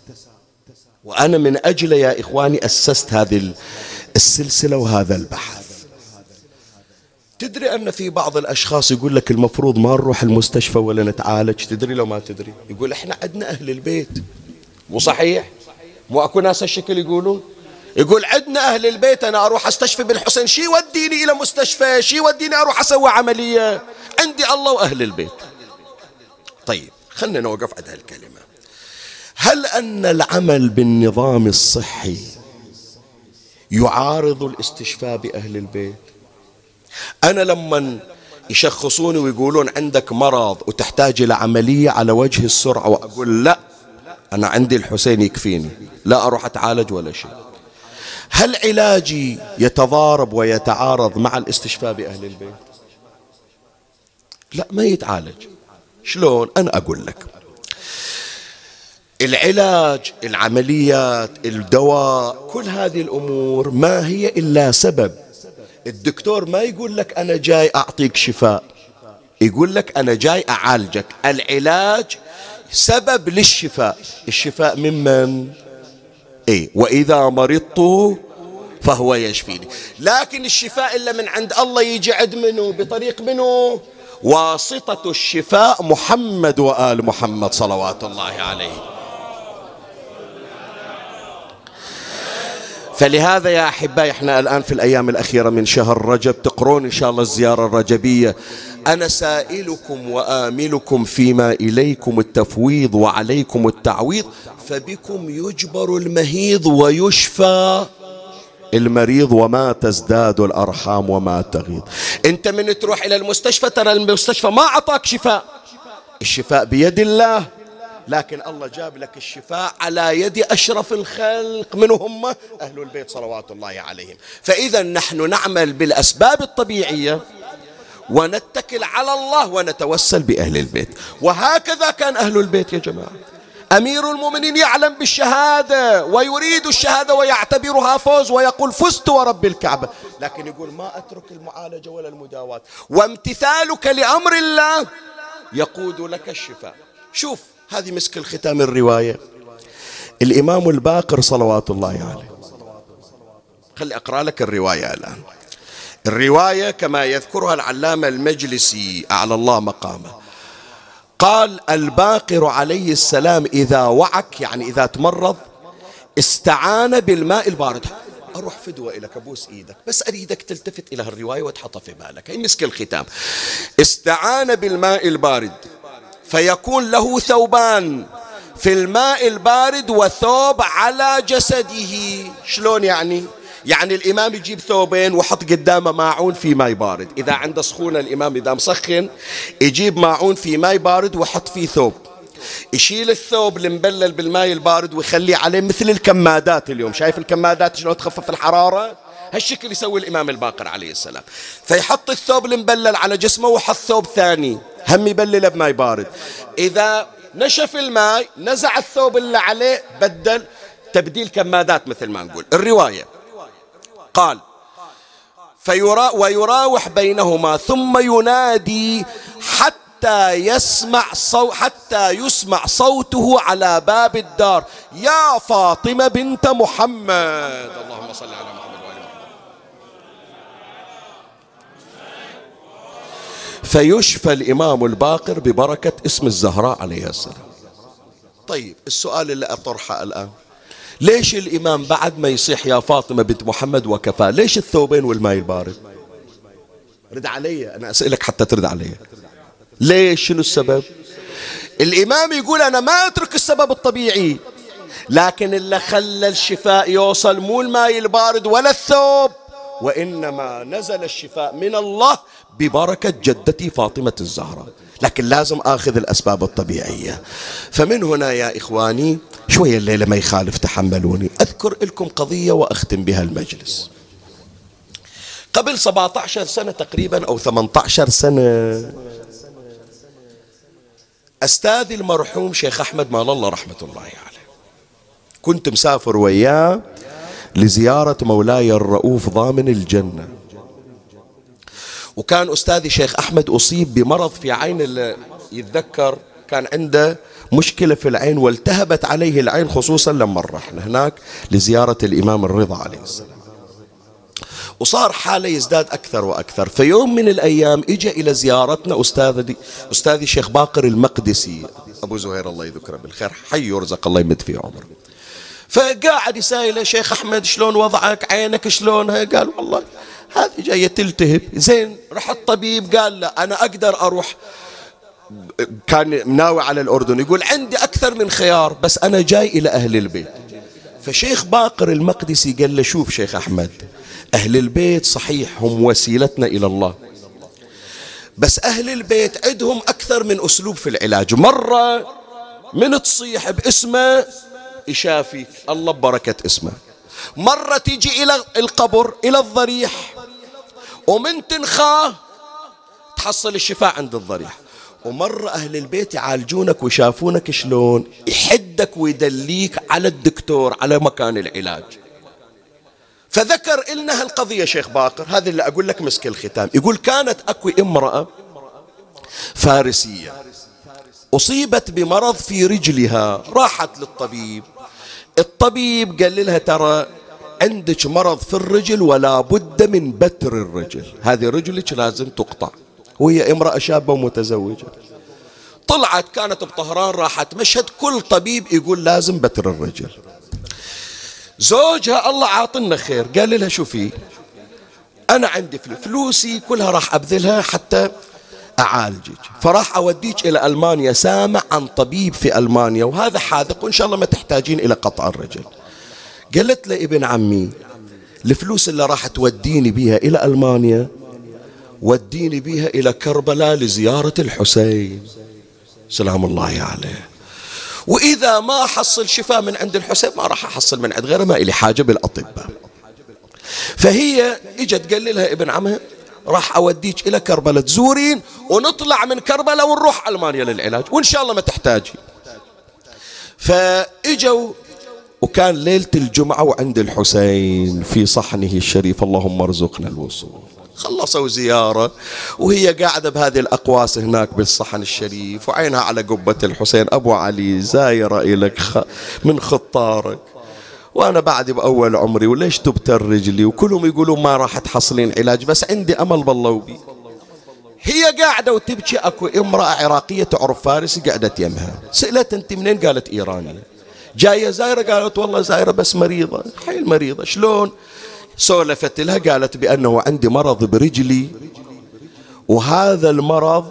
وأنا من أجل يا إخواني أسست هذه السلسلة وهذا البحث. تدري أن في بعض الأشخاص يقول لك المفروض ما نروح المستشفى ولا نتعالج؟ تدري لو ما تدري؟ يقول إحنا عندنا أهل البيت. مو صحيح؟ مو أكو ناس الشكل يقولون؟ يقول عندنا أهل البيت أنا أروح أستشفي بالحسين شي وديني إلى مستشفى شي وديني أروح أسوي عملية. عندي الله وأهل البيت. طيب خلنا نوقف عند هالكلمة. هل أن العمل بالنظام الصحي يعارض الاستشفاء بأهل البيت؟ أنا لما يشخصوني ويقولون عندك مرض وتحتاج إلى عملية على وجه السرعة وأقول لا أنا عندي الحسين يكفيني. لا أروح أتعالج ولا شيء. هل علاجي يتضارب ويتعارض مع الاستشفاء بأهل البيت؟ لا ما يتعالج. شلون؟ أنا أقول لك. العلاج العمليات الدواء كل هذه الأمور ما هي إلا سبب. الدكتور ما يقول لك أنا جاي أعطيك شفاء. يقول لك أنا جاي أعالجك. العلاج سبب للشفاء. الشفاء ممن إيه وإذا مرضت فهو يشفيني. لكن الشفاء إلا من عند الله يجي عند منه بطريق منه واسطة الشفاء محمد وآل محمد صلوات الله عليه. فلهذا يا أحبائي إحنا الآن في الأيام الأخيرة من شهر رجب تقرون إن شاء الله الزيارة الرجبية. أنا سائلكم وآملكم فيما إليكم التفويض وعليكم التعويض فبكم يجبر المهيض ويشفى. المريض وما تزداد الأرحام وما تغيض. أنت من تروح إلى المستشفى ترى المستشفى ما أعطاك شفاء. الشفاء بيد الله. لكن الله جاب لك الشفاء على يد أشرف الخلق من هم أهل البيت صلوات الله عليهم. فإذا نحن نعمل بالأسباب الطبيعية ونتكل على الله ونتوسل بأهل البيت. وهكذا كان أهل البيت يا جماعة. أمير المؤمنين يعلم بالشهادة ويريد الشهادة ويعتبرها فوز ويقول فزت ورب الكعبة. لكن يقول ما أترك المعالجة ولا المداواة. وامتثالك لأمر الله يقود لك الشفاء. شوف هذه مسك الختام الرواية. الإمام الباقر صلوات الله عليه. خلي أقرأ لك الرواية الآن. الرواية كما يذكرها العلامة المجلسي أعلى الله مقامه. قال الباقر عليه السلام إذا وعك يعني إذا تمرض استعان بالماء البارد أروح فدوة إليك أبوس إيدك بس أريدك تلتفت إلى الرواية وتحطها في بالك. هي مسك الختام. استعان بالماء البارد فيكون له ثوبان في الماء البارد وثوب على جسده. شلون يعني؟ يعني الإمام يجيب ثوبين وحط قدامه ماعون في ماء بارد. إذا عنده سخونة الإمام إذا مسخن يجيب ماعون في ماء بارد وحط فيه ثوب. يشيل الثوب المبلل بالماء البارد ويخليه عليه مثل الكمادات اليوم. شايف الكمادات شلون تخفف الحرارة؟ هالشكل يسوي الإمام الباقر عليه السلام. فيحط الثوب المبلل على جسمه وحط ثوب ثاني. هم يبلله بماء بارد إذا نشف الماء نزع الثوب اللي عليه بدل تبديل كمادات مثل ما نقول. الرواية. قال فيرا ويراوح بينهما ثم ينادي حتى يسمع صو حتى يسمع صوته على باب الدار. يا فاطمة بنت محمد. اللهم صل على محمد فيشفى الإمام الباقر ببركة اسم الزهراء عليه السلام. طيب السؤال اللي أطرحه الآن ليش الإمام بعد ما يصيح يا فاطمة بنت محمد وكفى ليش الثوبين والماء البارد رد علي أنا أسألك حتى ترد علي. ليش؟ شنو السبب؟ الإمام يقول أنا ما أترك السبب الطبيعي لكن اللي خلى الشفاء يوصل مو الماء البارد ولا الثوب. وإنما نزل الشفاء من الله ببركة جدتي فاطمة الزهراء. لكن لازم آخذ الأسباب الطبيعية. فمن هنا يا إخواني شوية الليلة ما يخالف تحملوني. أذكر لكم قضية وأختم بها المجلس. قبل 17 سنة تقريبا أو 18 سنة أستاذي المرحوم شيخ أحمد مال الله رحمة الله عليه. كنت مسافر وياه لزيارة مولاي الرؤوف ضامن الجنة. وكان أستاذي شيخ أحمد أصيب بمرض في عين اللي يتذكر كان عنده مشكلة في العين والتهبت عليه العين خصوصا لما رحنا هناك لزيارة الإمام الرضا عليه السلام. وصار حالة يزداد أكثر وأكثر. في يوم من الأيام إجا إلى زيارتنا أستاذي أستاذي الشيخ باقر المقدسي. أبو زهير الله يذكره بالخير حي يرزق الله يمد في عمره. فقاعد يسائله شيخ أحمد شلون وضعك؟ عينك شلونها قال والله هذه جاية تلتهب. زين. راح الطبيب قال لا أنا أقدر أروح. كان ناوي على الأردن يقول عندي أكثر من خيار بس أنا جاي إلى أهل البيت. فشيخ باقر المقدسي قال له شوف شيخ أحمد أهل البيت صحيح هم وسيلتنا إلى الله. بس أهل البيت عندهم أكثر من أسلوب في العلاج. مرة من تصيح باسمه يشافيك الله ببركة اسمه. مرة تيجي إلى القبر إلى الضريح ومن تنخاه تحصل الشفاء عند الضريح. ومرة أهل البيت يعالجونك ويشافونك شلون؟ يحدك ويدليك على الدكتور على مكان العلاج. فذكر لنا هالقضية شيخ باقر. هذا اللي أقول لك مسك الختام. يقول كانت أكو امرأة فارسية أصيبت بمرض في رجلها راحت للطبيب. الطبيب قال لها ترى عندك مرض في الرجل ولا بد من بتر الرجل. هذه رجلك لازم تقطع. وهي امرأة شابة ومتزوجة. طلعت كانت بطهران راحت مشهد كل طبيب يقول لازم بتر الرجل. زوجها الله عاطنا خير. قال لها شوفي أنا عندي فلوسي كلها راح أبذلها حتى أعالجك. فراح أوديك إلى ألمانيا سامع عن طبيب في ألمانيا وهذا حاذق وإن شاء الله ما تحتاجين إلى قطع الرجل. قالت له ابن عمي الفلوس اللي راح توديني بها إلى ألمانيا وديني بها إلى كربلاء لزيارة الحسين. سلام الله عليه. وإذا ما حصل شفاء من عند الحسين ما راح أحصل من عند غيره ما إلي حاجة بالأطباء. فهي إجت قال لها ابن عمها راح أوديك إلى كربلاء تزورين ونطلع من كربلاء ونروح ألمانيا للعلاج وإن شاء الله ما تحتاجي. فإجوا وكان ليلة الجمعة وعند الحسين في صحنه الشريف اللهم ارزقنا الوصول. خلصوا زيارة وهي قاعدة بهذه الأقواس هناك بالصحن الشريف وعينها على قبة الحسين أبو علي زايرة إليك من خطارك. وأنا بعد بأول عمري وليش تبتر رجلي وكلهم يقولون ما راح تحصلين علاج بس عندي أمل بالله وبي. هي قاعدة وتبكي أكو امرأة عراقية تعرف فارسي قعدت يمها سألت أنت منين؟ قالت إيرانية. جاية زايرة قالت والله زايرة بس مريضة. حيل مريضة. شلون؟ سولفت لها قالت بأنه عندي مرض برجلي. وهذا المرض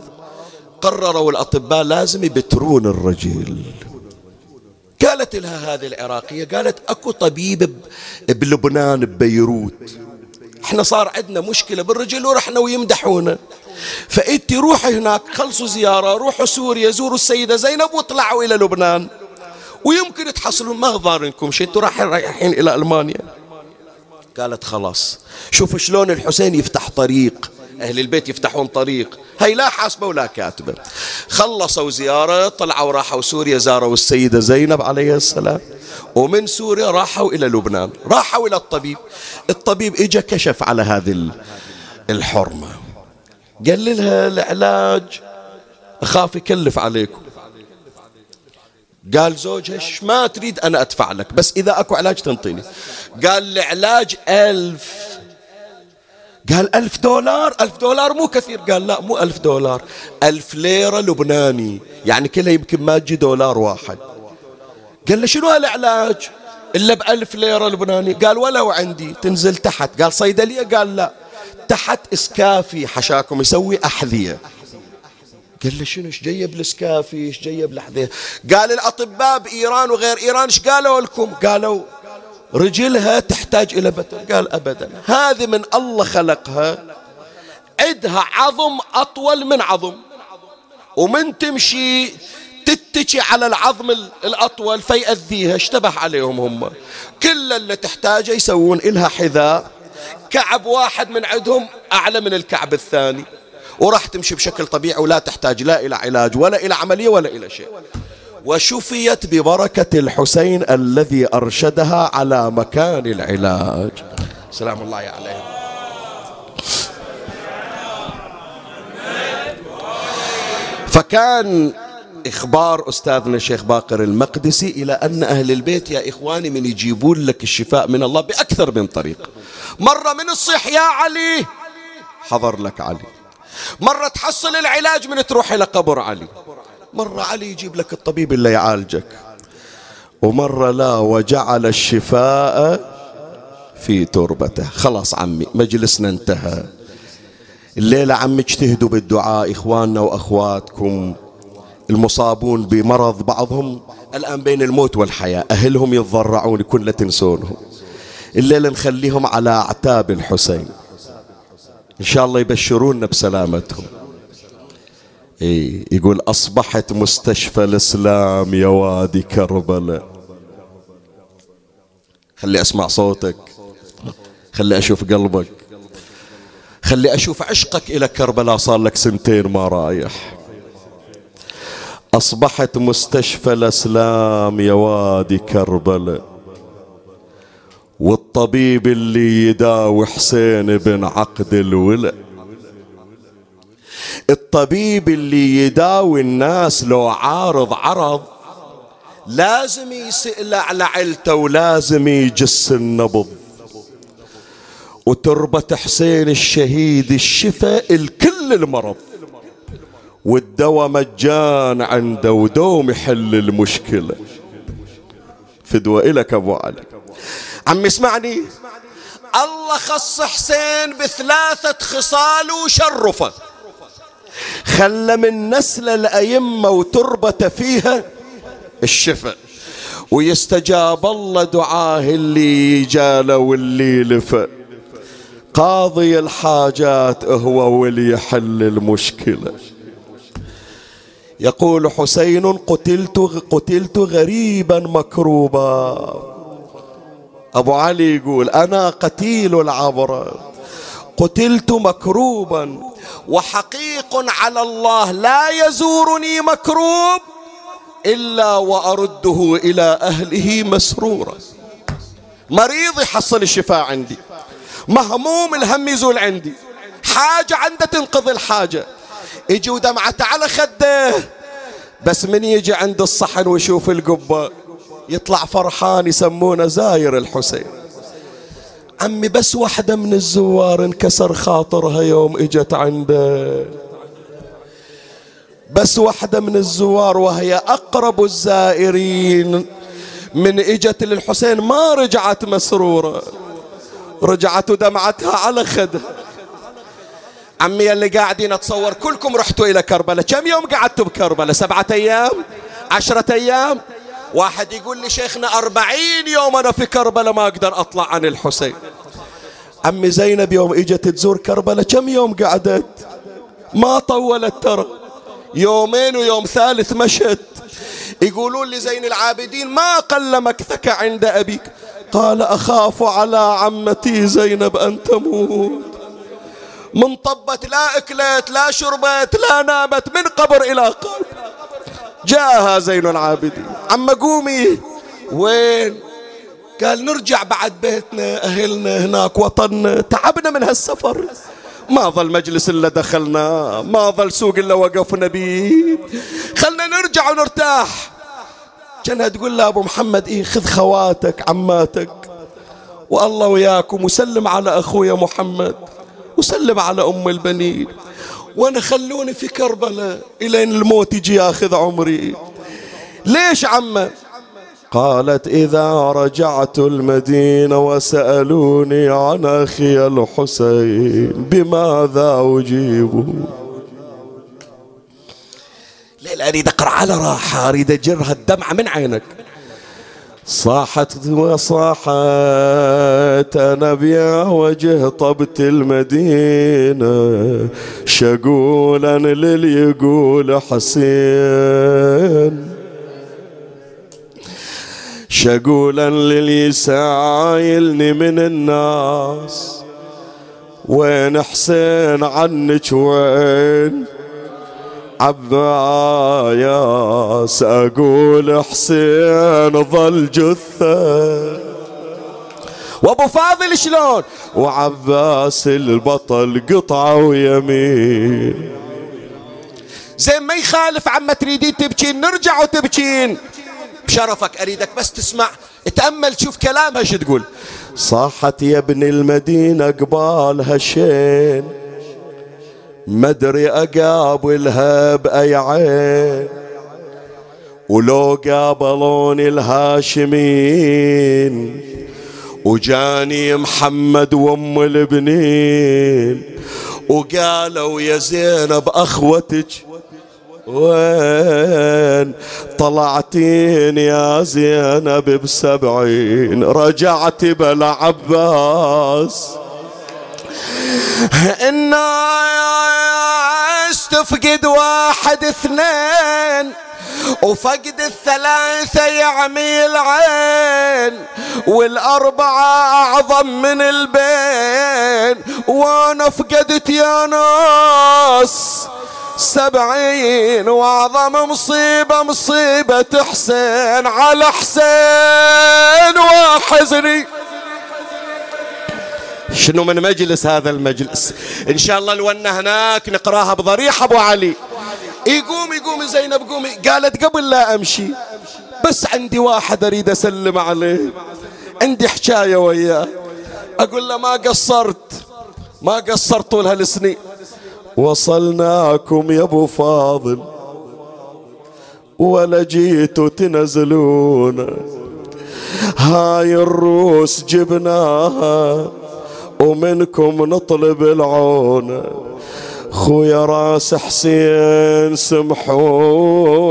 قرروا الأطباء لازم يبترون الرجل. قالت لها هذه العراقية قالت أكو طبيب بلبنان ببيروت. إحنا صار عندنا مشكلة بالرجل ورحنا ويمدحونا. فانت روحي هناك خلصوا زيارة روحوا سوريا زوروا السيدة زينب واطلعوا إلى لبنان. ويمكن تحصلون ما ضارنكم شيء أنتوا رايحين إلى ألمانيا. قالت خلاص شوف شلون الحسين يفتح طريق. أهل البيت يفتحون طريق. هي لا حاسبة ولا كاتبة. خلصوا زيارة طلعوا راحوا سوريا زاروا السيدة زينب عليه السلام. ومن سوريا راحوا إلى لبنان. راحوا إلى الطبيب. الطبيب إجا كشف على هذه الحرمة. قال لها العلاج. أخاف يكلف عليكم. قال زوجها ما تريد أنا أدفع لك بس إذا أكو علاج تنطيني. قال العلاج ألف قال ألف دولار ألف دولار مو كثير. قال لا مو ألف دولار ألف ليرة لبناني. يعني كلها يمكن ما تجي دولار واحد. قال له شنو هالعلاج إلا بألف ليرة لبناني. قال ولو عندي. تنزل تحت. قال صيدلية قال لا. تحت إسكافي. حشاكم يسوي أحذية. قال له شنو؟ إيش جايب الإسكافي؟ إيش جايب الحذية قال الأطباء بإيران وغير إيران إيش قالوا لكم؟ قالوا رجلها تحتاج إلى بتر قال ابدا. هذه من الله خلقها. عندها عظم أطول من عظم. ومن تمشي تتكي على العظم الأطول فيأذيها. اشتبه عليهم هم. كل اللي تحتاجه يسوون إلها حذاء. كعب واحد من عندهم أعلى من الكعب الثاني. وراح تمشي بشكل طبيعي ولا تحتاج لا إلى علاج ولا إلى عملية ولا إلى شيء. وشفيت ببركة الحسين الذي أرشدها على مكان العلاج. سلام الله عليه فكان إخبار أستاذنا الشيخ باقر المقدسي إلى أن أهل البيت يا إخواني من يجيبون لك الشفاء من الله بأكثر من طريق. مرة من الصح يا علي حضر لك علي. مرة تحصل العلاج من تروح إلى قبر علي. مرة علي يجيب لك الطبيب اللي يعالجك. ومرة لا وجعل الشفاء في تربته. خلاص عمي مجلسنا انتهى. الليلة عم اجتهدوا بالدعاء إخواننا وأخواتكم. المصابون بمرض بعضهم الآن بين الموت والحياة. أهلهم يتضرعون كل تنسونهم. الليلة نخليهم على أعتاب الحسين. إن شاء الله يبشرونا بسلامتهم. إيه يقول أصبحت مستشفى الإسلام يا وادي كربلاء. خلي أسمع صوتك. خلي أشوف قلبك. خلي أشوف عشقك إلى كربلاء صار لك سنتين ما رايح. أصبحت مستشفى الأسلام يا وادي كربلاء. والطبيب اللي يداوي حسين بن عقد الولا الطبيب اللي يداوي الناس لو عارض عرض لازم يسأل على عيلته ولازم يجس النبض. وتربة حسين الشهيد الشفاء الكل المرض. والدواء مجان عنده ودوم يحل المشكلة. فدوى إلك أبو علي. عم اسمعني. الله خص حسين بثلاثة خصال وشرفه. خلى من نسل الأئمة وتربة فيها الشفاء. ويستجاب الله دعاه اللي جاله واللي لفى. قاضي الحاجات هو واللي يحل المشكلة. يقول حسين قتلت قتلت غريبا مكروبا. أبو علي يقول أنا قتيل العبر قتلت مكروبا. وحقيق على الله لا يزورني مكروب إلا وأرده إلى أهله مسرورا. مريض يحصل الشفاء عندي. مهموم الهم يزول عندي. حاجة عنده تنقضي الحاجة. يجي ودمعته على خده. بس من يجي عند الصحن ويشوف القبة يطلع فرحان يسمونه زاير الحسين. عمي بس واحدة من الزوار انكسر خاطرها يوم إجت عنده. بس واحدة من الزوار وهي أقرب الزائرين. من إجت للحسين ما رجعت مسرورة. رجعت ودمعتها على خدها عمي اللي قاعدين أتصور كلكم رحتوا إلى كربلاء. كم يوم قعدتوا بكربلاء؟ سبعة أيام؟ عشرة أيام؟ واحد يقول لي شيخنا أربعين يوم أنا في كربلاء ما أقدر أطلع عن الحسين. عمي زينب يوم إجت تزور كربلاء كم يوم قعدت؟ ما طولت ترى. يومين ويوم ثالث مشت. يقولون لي زين العابدين ما قل مكثك عند أبيك. قال أخاف على عمتي زينب أن تموت. من طبت لا أكلت لا شربت لا نامت من قبر إلى قبر. جاءها زين العابدين. عم قومي وين؟ قال نرجع بعد بيتنا أهلنا هناك وطننا. تعبنا من هالسفر. ما ظل مجلس إلا دخلنا ما ظل سوق إلا وقفنا بيه. خلنا نرجع ونرتاح. كانها تقول له أبو محمد إيه خذ خواتك عماتك. والله وياكم وسلم على أخويا محمد وسلم على أم البنين. وأنا خلوني في كربلاء. إلين الموت يجي ياخذ عمري. ليش عمه؟ قالت إذا رجعت المدينة وسألوني عن أخي الحسين بماذا أجيبه ليلة أريد أقرأ على راحة أريد أجرها الدمعة من عينك. صاحت وصاحت أنا بيا وجه طبت المدينة شقولا للي يقول حسين. شقولا للي سايلني من الناس وين حسين عنك وين؟ عباياس أقول حسين ظل جثة. وأبو فاضل شلون؟ وعباس البطل قطعه ويمين. زين ما يخالف عما تريدين تبكين نرجع وتبكين. بشرفك أريدك بس تسمع تأمل تشوف كلامها شو تقول. صاحت يا ابن المدينة قبال هالشين مدري اقابلها باي عين ولو قابلوني الهاشمين وجاني محمد وأم البنين وقالوا يا زينب أخوتك وين؟ طلعتين يا زينب بسبعين رجعت بلا عباس. الناس تفقد واحد اثنين وفقد الثلاثة يعمي العين والأربعة أعظم من البين. وأنا فقدت يا ناس سبعين وأعظم مصيبة مصيبة حسين على حسين وحزني شنو من مجلس هذا المجلس؟ إن شاء الله لو هناك نقراها بضريح أبو علي. يقوم يقوم زينب قومي قالت قبل لا أمشي بس عندي واحد أريد أسلم عليه. عندي حكاية وياه. أقول له ما قصرت ما قصرت طول هالسنين. وصلناكم يا أبو فاضل ولا جيتوا تنزلونا هاي الروس جبناها. ومنكم نطلب العون. خويا راس حسين سمحولي.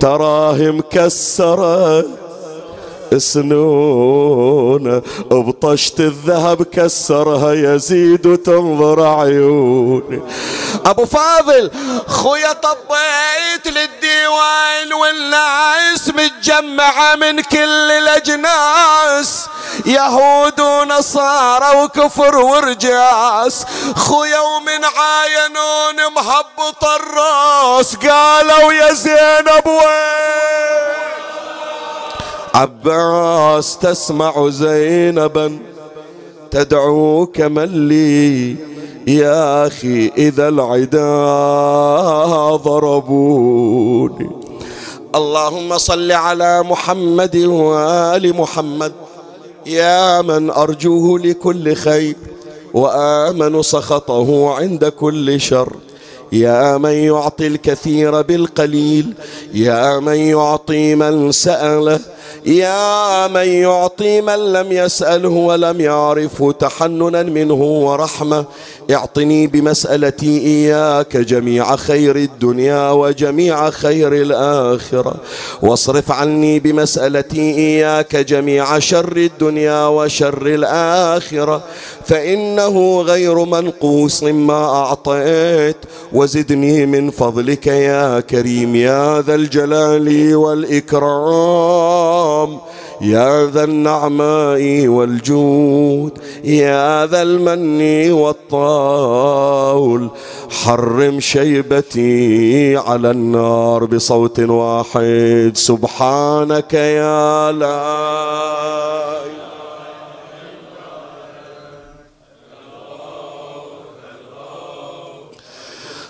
تراه مكسرة سنون بطشت الذهب كسرها يزيد وتنظر عيوني. أبو فاضل خويا طبيت للديوان والناس متجمعة من كل الأجناس. يهود ونصارى وكفر ورجاس. خويا ومن عاينون مهبط الراس. قالوا يا زينب وين؟ عباس تسمع زينبا تدعوك من لي؟ يا أخي إذا العدا ضربوني. اللهم صل على محمد وآل محمد. يا من أرجوه لكل خير وآمن سخطه عند كل شر يا من يعطي الكثير بالقليل يا من يعطي من سأله يا من يعطي من لم يسأله ولم يعرفه تحننا منه ورحمة اعطني بمسألتي إياك جميع خير الدنيا وجميع خير الآخرة. واصرف عني بمسألتي إياك جميع شر الدنيا وشر الآخرة. فإنه غير منقوص ما أعطيت. وزدني من فضلك يا كريم يا ذا الجلال والإكرام. يا ذا النعماء والجود يا ذا المن والطول. حرم شيبتي على النار بصوت واحد سبحانك يا لا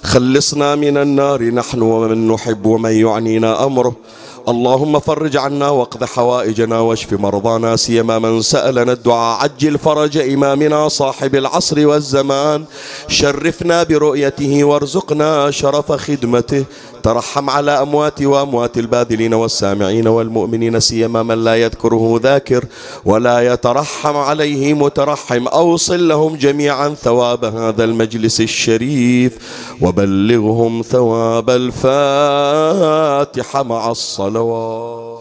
خلصنا من النار نحن ومن نحب ومن يعنينا أمره. اللهم فرج عنا واقض حوائجنا واشف مرضانا سيما من سألنا الدعاء. عجل فرج إمامنا صاحب العصر والزمان. شرفنا برؤيته وارزقنا شرف خدمته. ترحم على أموات وأموات الباذلين والسامعين والمؤمنين سيما من لا يذكره ذاكر ولا يترحم عليه مترحم. أوصل لهم جميعا ثواب هذا المجلس الشريف وبلغهم ثواب الفاتحة مع الصلوات.